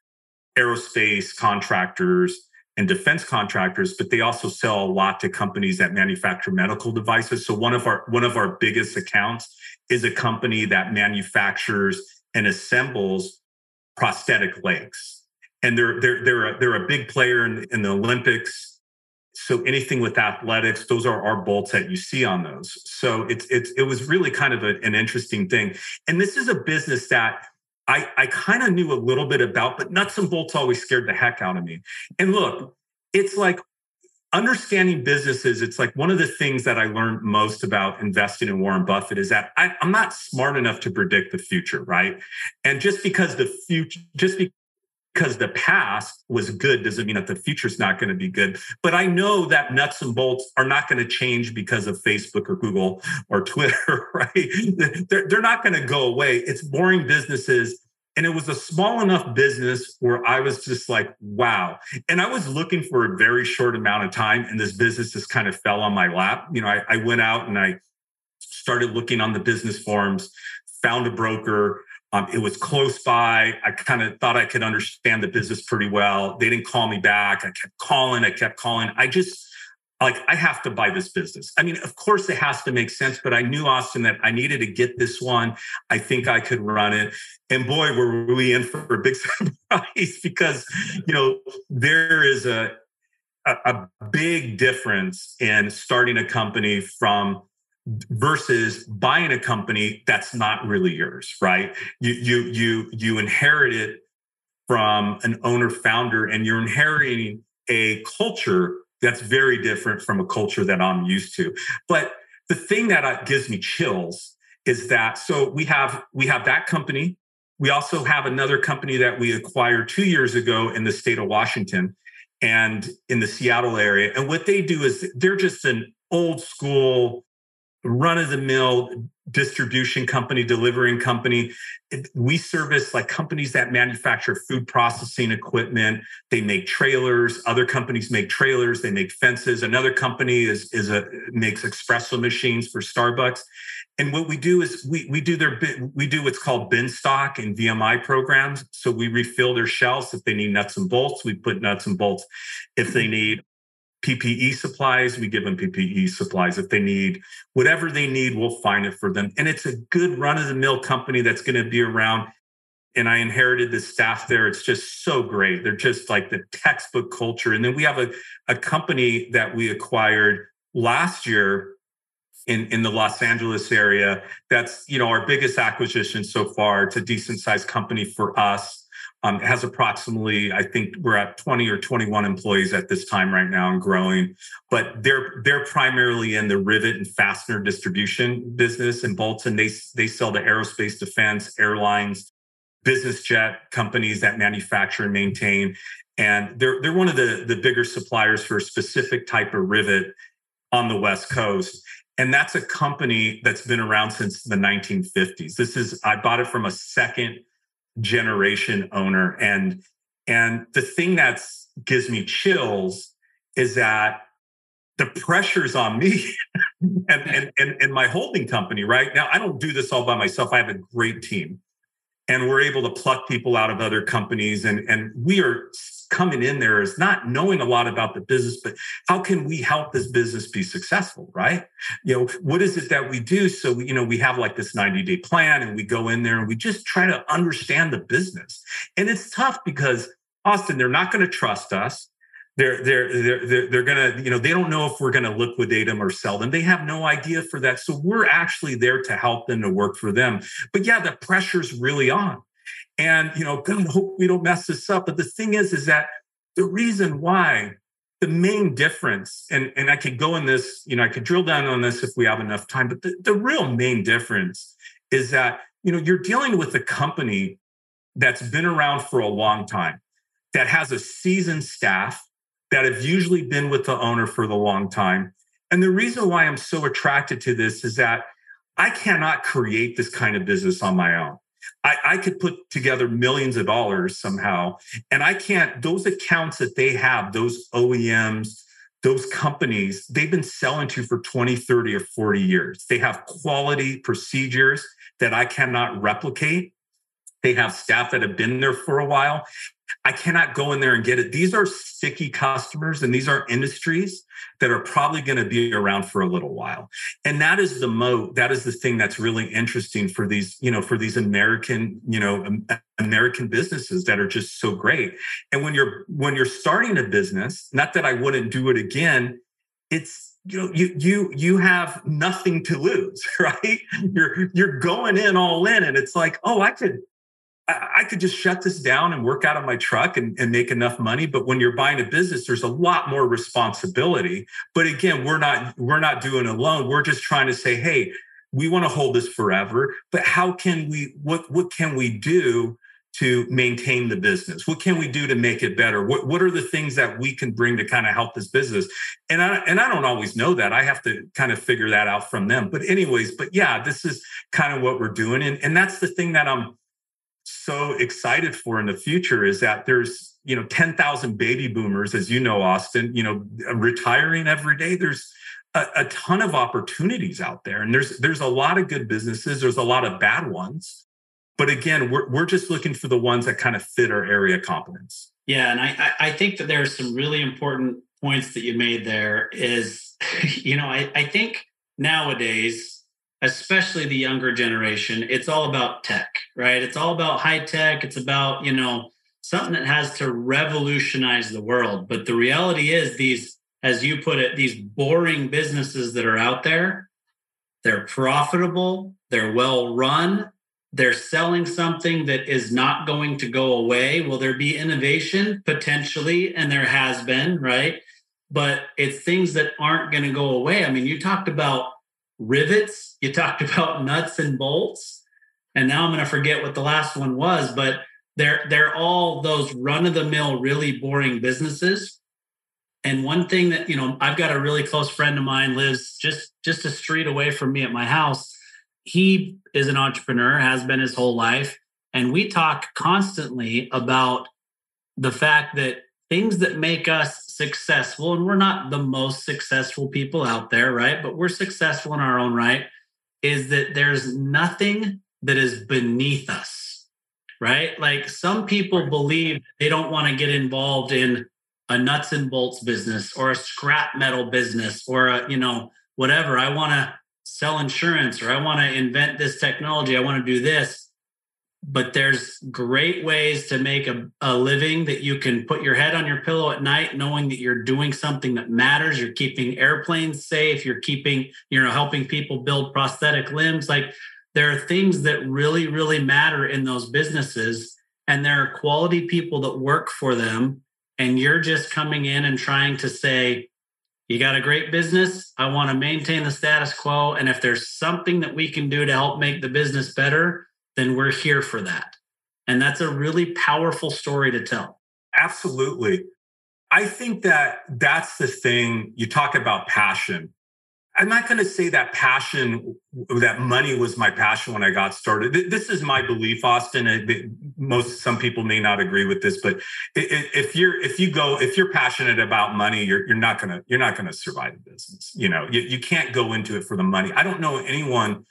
aerospace contractors and defense contractors, but they also sell a lot to companies that manufacture medical devices. So one of our one of our biggest accounts is a company that manufactures and assembles prosthetic legs. And they're they're they're a, they're a big player in, in the Olympics. So anything with athletics those are our bolts that you see on those. So it's it's it was really kind of a, an interesting thing. And this is a business that i i kind of knew a little bit about but nuts and bolts always scared the heck out of me. And look it's like understanding businesses it's like one of the things that i learned most about investing in warren buffett is that I, i'm not smart enough to predict the future right and just because the future just because because the past was good doesn't mean that the future is not going to be good. But I know that nuts and bolts are not going to change because of Facebook or Google or Twitter, right? They're, they're not going to go away. It's boring businesses. And it was a small enough business where I was just like, wow. And I was looking for a very short amount of time, and this business just kind of fell on my lap. You know, I, I went out and I started looking on the business forums, found a broker, um, it was close by. I kind of thought I could understand the business pretty well. They didn't call me back. I kept calling. I kept calling. I just like I have to buy this business. I mean, of course it has to make sense, but I knew Austin that I needed to get this one. I think I could run it. And boy, were we in for a big surprise because you know there is a a, a big difference in starting a company from versus buying a company that's not really yours right you you you you inherit it from an owner founder and you're inheriting a culture that's very different from a culture that I'm used to. But the thing that uh, gives me chills is that so we have we have that company. We also have another company that we acquired 2 years ago in the state of Washington and in the Seattle area. And what they do is they're just an old school run of the mill distribution company, delivering company. We service like companies that manufacture food processing equipment. They make trailers. Other companies make trailers. They make fences. Another company is is a makes espresso machines for Starbucks. And what we do is we we do their we do what's called bin stock and VMI programs. So we refill their shelves if they need nuts and bolts. We put nuts and bolts. If they need PPE supplies, we give them PPE supplies. If they need whatever they need, we'll find it for them. And it's a good run of the mill company that's going to be around. And I inherited the staff there. It's just so great. They're just like the textbook culture. And then we have a, a company that we acquired last year in, in the Los Angeles area. That's, you know, our biggest acquisition so far. It's a decent sized company for us um, has approximately, I think we're at 20 or 21 employees at this time right now and growing. But they're they're primarily in the rivet and fastener distribution business in Bolton. They they sell to aerospace defense, airlines, business jet companies that manufacture and maintain. And they're they're one of the, the bigger suppliers for a specific type of rivet on the West Coast. And that's a company that's been around since the 1950s. This is, I bought it from a second generation owner. And and the thing that gives me chills is that the pressure's on me and, and, and and my holding company right? Now i don't do this all by myself. I have a great team and we're able to pluck people out of other companies and and we are coming in there is not knowing a lot about the business, but how can we help this business be successful, right? You know, what is it that we do? So, we, you know, we have like this 90 day plan and we go in there and we just try to understand the business. And it's tough because Austin, they're not going to trust us. They're, they're, they're, they're, they're going to, you know, they don't know if we're going to liquidate them or sell them. They have no idea for that. So we're actually there to help them to work for them. But yeah, the pressure's really on and, you know, God, hope we don't mess this up. But the thing is, is that the reason why the main difference, and, and I could go in this, you know, I could drill down on this if we have enough time, but the, the real main difference is that, you know, you're dealing with a company that's been around for a long time, that has a seasoned staff that have usually been with the owner for the long time. And the reason why I'm so attracted to this is that I cannot create this kind of business on my own. I, I could put together millions of dollars somehow. And I can't, those accounts that they have, those OEMs, those companies, they've been selling to for 20, 30, or 40 years. They have quality procedures that I cannot replicate. They have staff that have been there for a while. I cannot go in there and get it. These are sticky customers and these are industries that are probably going to be around for a little while. And that is the moat. That is the thing that's really interesting for these, you know, for these American, you know, American businesses that are just so great. And when you're when you're starting a business, not that I wouldn't do it again, it's you know you you you have nothing to lose right you're you're going in all in and it's like oh i could I, could just shut this down and work out of my truck and, and make enough money. But when you're buying a business, there's a lot more responsibility. But again, we're not we're not doing it alone. We're just trying to say, hey, we want to hold this forever. But how can we what what can we do to maintain the business? What can we do to make it better? What, what are the things that we can bring to kind of help this business? And I and I don't always know that. I have to kind of figure that out from them. But anyways, but yeah, this is kind of what we're doing. And, and that's the thing that I'm so excited for in the future is that there's you know 10,000 baby boomers as you know Austin you know retiring every day. There's a, a, ton of opportunities out there and there's there's a lot of good businesses. There's a lot of bad ones. But again we're, we're just looking for the ones that kind of fit our area competence. Yeah and I I think that there's some really important points that you made there is you know I, I think nowadays especially the younger generation, it's all about tech, right? It's all about high tech. It's about, you know, something that has to revolutionize the world. But the reality is, these, as you put it, these boring businesses that are out there, they're profitable, they're well run, they're selling something that is not going to go away. Will there be innovation? Potentially, and there has been, right? But it's things that aren't going to go away. I mean, you talked about rivets, you talked about nuts and bolts, and now I'm going to forget what the last one was, but they're they're all those run of the mill really boring businesses. And one thing that you know i've got a really close friend of mine lives just just a street away from me at my house. He is an entrepreneur has been his whole life. And we talk constantly about the fact that things that make us successful and we're not the most successful people out there right? But we're successful in our own right is that there's nothing that is beneath us right? Like some people believe they don't want to get involved in a nuts and bolts business or a scrap metal business or a you know whatever. I want to sell insurance or i want to invent this technology i want to do this but there's great ways to make a, a living that you can put your head on your pillow at night knowing that you're doing something that matters you're keeping airplanes safe you're keeping you know helping people build prosthetic limbs like there are things that really really matter in those businesses and there are quality people that work for them and you're just coming in and trying to say, you got a great business. I want to maintain the status quo. And if there's something that we can do to help make the business better, then we're here for that. And that's a really powerful story to tell. Absolutely. I think that that's the thing. You talk about passion. I'm not going to say that passion, that money was my passion when I got started. This is my belief, Austin. Most some people may not agree with this, but if you're if you go if you're passionate about money, you're you're not gonna you're not gonna survive the business. You know, you, you can't go into it for the money. I don't know anyone.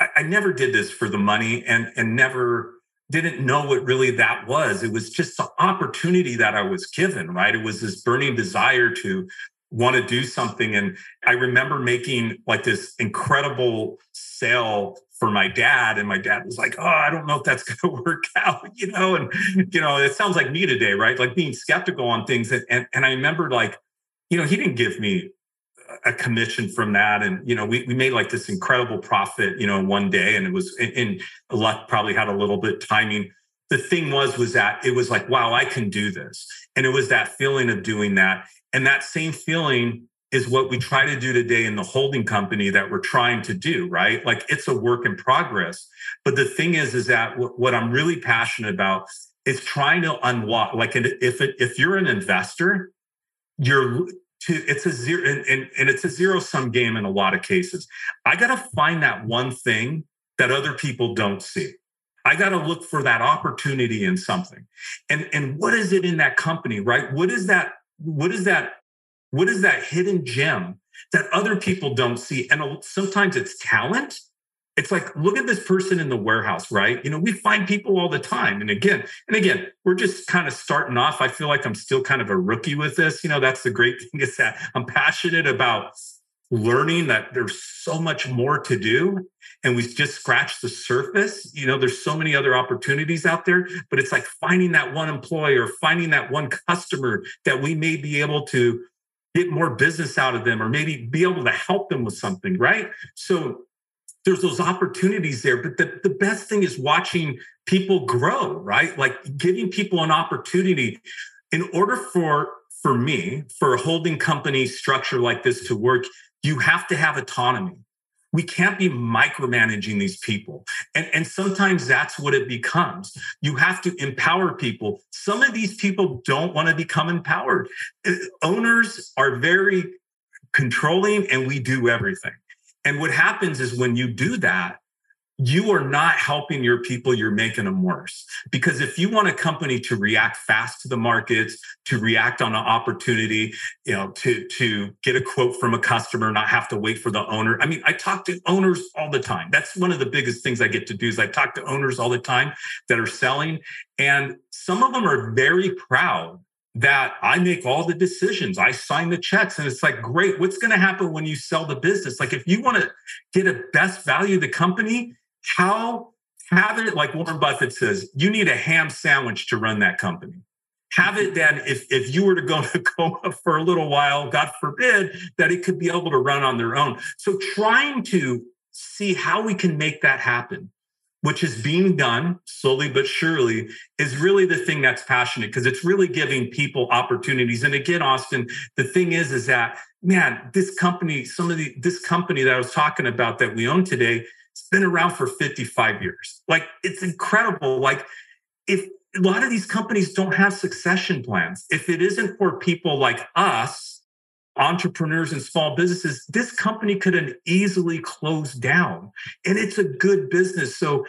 I, I never did this for the money, and and never didn't know what really that was. It was just the opportunity that I was given, right? It was this burning desire to want to do something. And I remember making like this incredible sale for my dad. And my dad was like, Oh, I don't know if that's going to work out, you know? And, you know, it sounds like me today, right? Like being skeptical on things. And, and, and I remember like, you know, he didn't give me a commission from that. And, you know, we, we made like this incredible profit, you know, one day. And it was in, in luck probably had a little bit timing. The thing was, was that it was like, wow, I can do this. And it was that feeling of doing that. And that same feeling is what we try to do today in the holding company that we're trying to do, right? Like it's a work in progress. But the thing is, is that what I'm really passionate about is trying to unlock, like if it, if you're an investor, you're to, it's a zero and, and, and it's a zero sum game in a lot of cases. I got to find that one thing that other people don't see. I got to look for that opportunity in something. And, and what is it in that company, right? What is that what is that what is that hidden gem that other people don't see and sometimes it's talent it's like look at this person in the warehouse right? You know we find people all the time. And again and again we're just kind of starting off. I feel like i'm still kind of a rookie with this. You know that's the great thing is that i'm passionate about learning that there's so much more to do and we just scratched the surface. You know there's so many other opportunities out there but it's like finding that one employer finding that one customer that we may be able to get more business out of them or maybe be able to help them with something right? So there's those opportunities there but the, the best thing is watching people grow right like giving people an opportunity in order for for me for a holding company structure like this to work you have to have autonomy. We can't be micromanaging these people. And, and sometimes that's what it becomes. You have to empower people. Some of these people don't want to become empowered. Uh, owners are very controlling and we do everything. And what happens is when you do that, you are not helping your people, you're making them worse. Because if you want a company to react fast to the markets, to react on an opportunity, you know, to, to get a quote from a customer, not have to wait for the owner. I mean, I talk to owners all the time. That's one of the biggest things I get to do is I talk to owners all the time that are selling. And some of them are very proud that I make all the decisions. I sign the checks. And it's like, great, what's going to happen when you sell the business? Like, if you want to get a best value the company, how have it like Warren Buffett says, you need a ham sandwich to run that company. Have it then if if you were to go to coma for a little while, God forbid, that it could be able to run on their own. So trying to see how we can make that happen which is being done slowly but surely, is really the thing that's passionate because it's really giving people opportunities. And again, Austin, the thing is, is that man, this company, some of the this company that I was talking about that we own today, it's been around for 55 years. Like it's incredible. Like if a lot of these companies don't have succession plans, if it isn't for people like us, entrepreneurs and small businesses, this company could have easily closed down. And it's a good business. So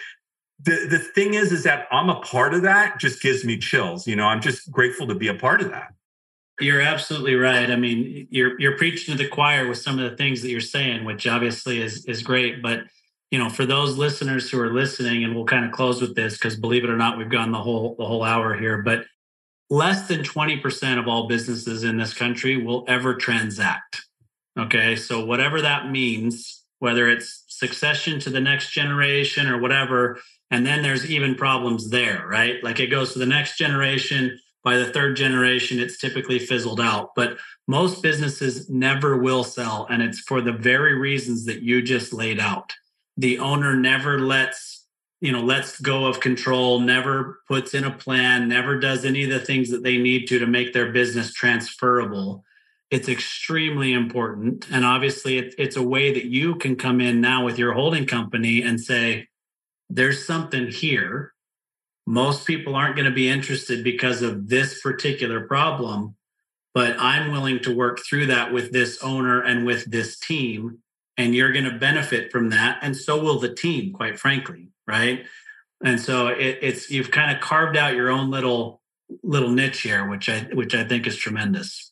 the, the thing is, is that I'm a part of that just gives me chills. You know, I'm just grateful to be a part of that. You're absolutely right. I mean, you're you're preaching to the choir with some of the things that you're saying, which obviously is is great. But you know, for those listeners who are listening, and we'll kind of close with this because believe it or not, we've gone the whole the whole hour here. But less than 20% of all businesses in this country will ever transact. Okay. So whatever that means, whether it's succession to the next generation or whatever, and then there's even problems there, right? Like it goes to the next generation. By the third generation, it's typically fizzled out. But most businesses never will sell. And it's for the very reasons that you just laid out the owner never lets you know lets go of control never puts in a plan never does any of the things that they need to to make their business transferable. It's extremely important and obviously it, it's a way that you can come in now with your holding company and say there's something here. Most people aren't going to be interested because of this particular problem but i'm willing to work through that with this owner and with this team and you're going to benefit from that and so will the team quite frankly right and so it, it's you've kind of carved out your own little little niche here which i which i think is tremendous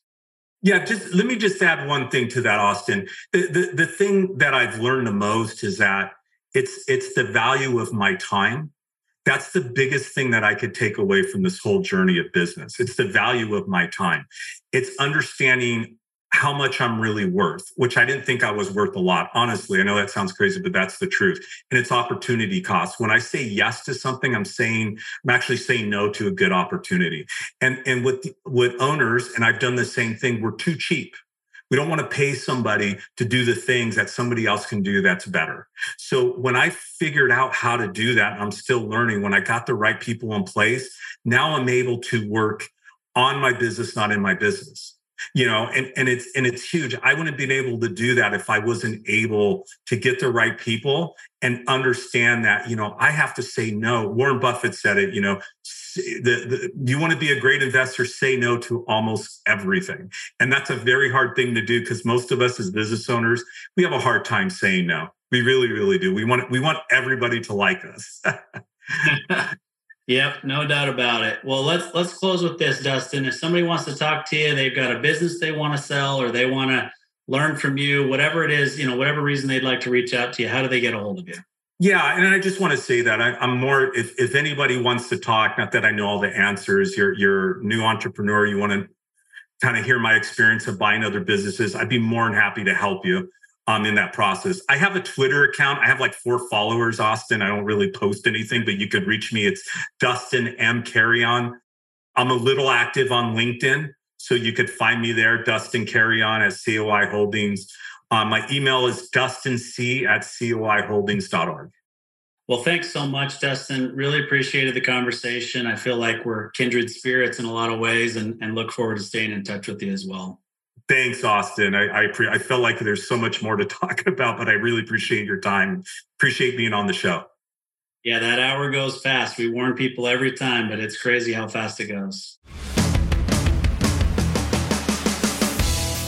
yeah just let me just add one thing to that austin the, the, the thing that i've learned the most is that it's it's the value of my time that's the biggest thing that I could take away from this whole journey of business. It's the value of my time. It's understanding how much I'm really worth, which I didn't think I was worth a lot. Honestly, I know that sounds crazy, but that's the truth. And it's opportunity cost. When I say yes to something, I'm saying I'm actually saying no to a good opportunity. And and with with owners, and I've done the same thing. We're too cheap. We don't want to pay somebody to do the things that somebody else can do that's better. So when I figured out how to do that, I'm still learning. When I got the right people in place, now I'm able to work on my business, not in my business you know and, and it's and it's huge. I wouldn't have been able to do that if i wasn't able to get the right people and understand that you know i have to say no. Warren buffett said it you know the, the, you want to be a great investor say no to almost everything. And that's a very hard thing to do because most of us as business owners we have a hard time saying no. We really really do. We want we want everybody to like us Yep, no doubt about it. Well, let's let's close with this, Dustin. If somebody wants to talk to you, they've got a business they want to sell or they want to learn from you, whatever it is, you know, whatever reason they'd like to reach out to you, how do they get a hold of you? Yeah, and I just want to say that I, am more. If if anybody wants to talk, not that I know all the answers. You're you're new entrepreneur. You want to kind of hear my experience of buying other businesses. I'd be more than happy to help you um, in that process. I have a Twitter account. I have like four followers, Austin. I don't really post anything, but you could reach me. It's Dustin M. Carreon. I'm a little active on LinkedIn. So you could find me there, Dustin Carreon at COI Holdings. Um, my email is dustinc at coiholdings.org. Well, thanks so much, Dustin. Really appreciated the conversation. I feel like we're kindred spirits in a lot of ways and, and look forward to staying in touch with you as well. Thanks, Austin. I I, pre- I felt like there's so much more to talk about, but I really appreciate your time. Appreciate being on the show. Yeah, that hour goes fast. We warn people every time, but it's crazy how fast it goes.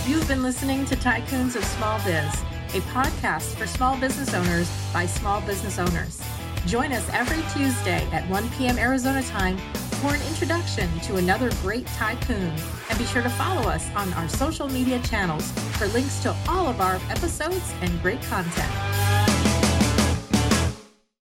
You've been listening to Tycoons of Small Biz, a podcast for small business owners by small business owners. Join us every Tuesday at 1 p.m. Arizona time for an introduction to another great tycoon. And be sure to follow us on our social media channels for links to all of our episodes and great content.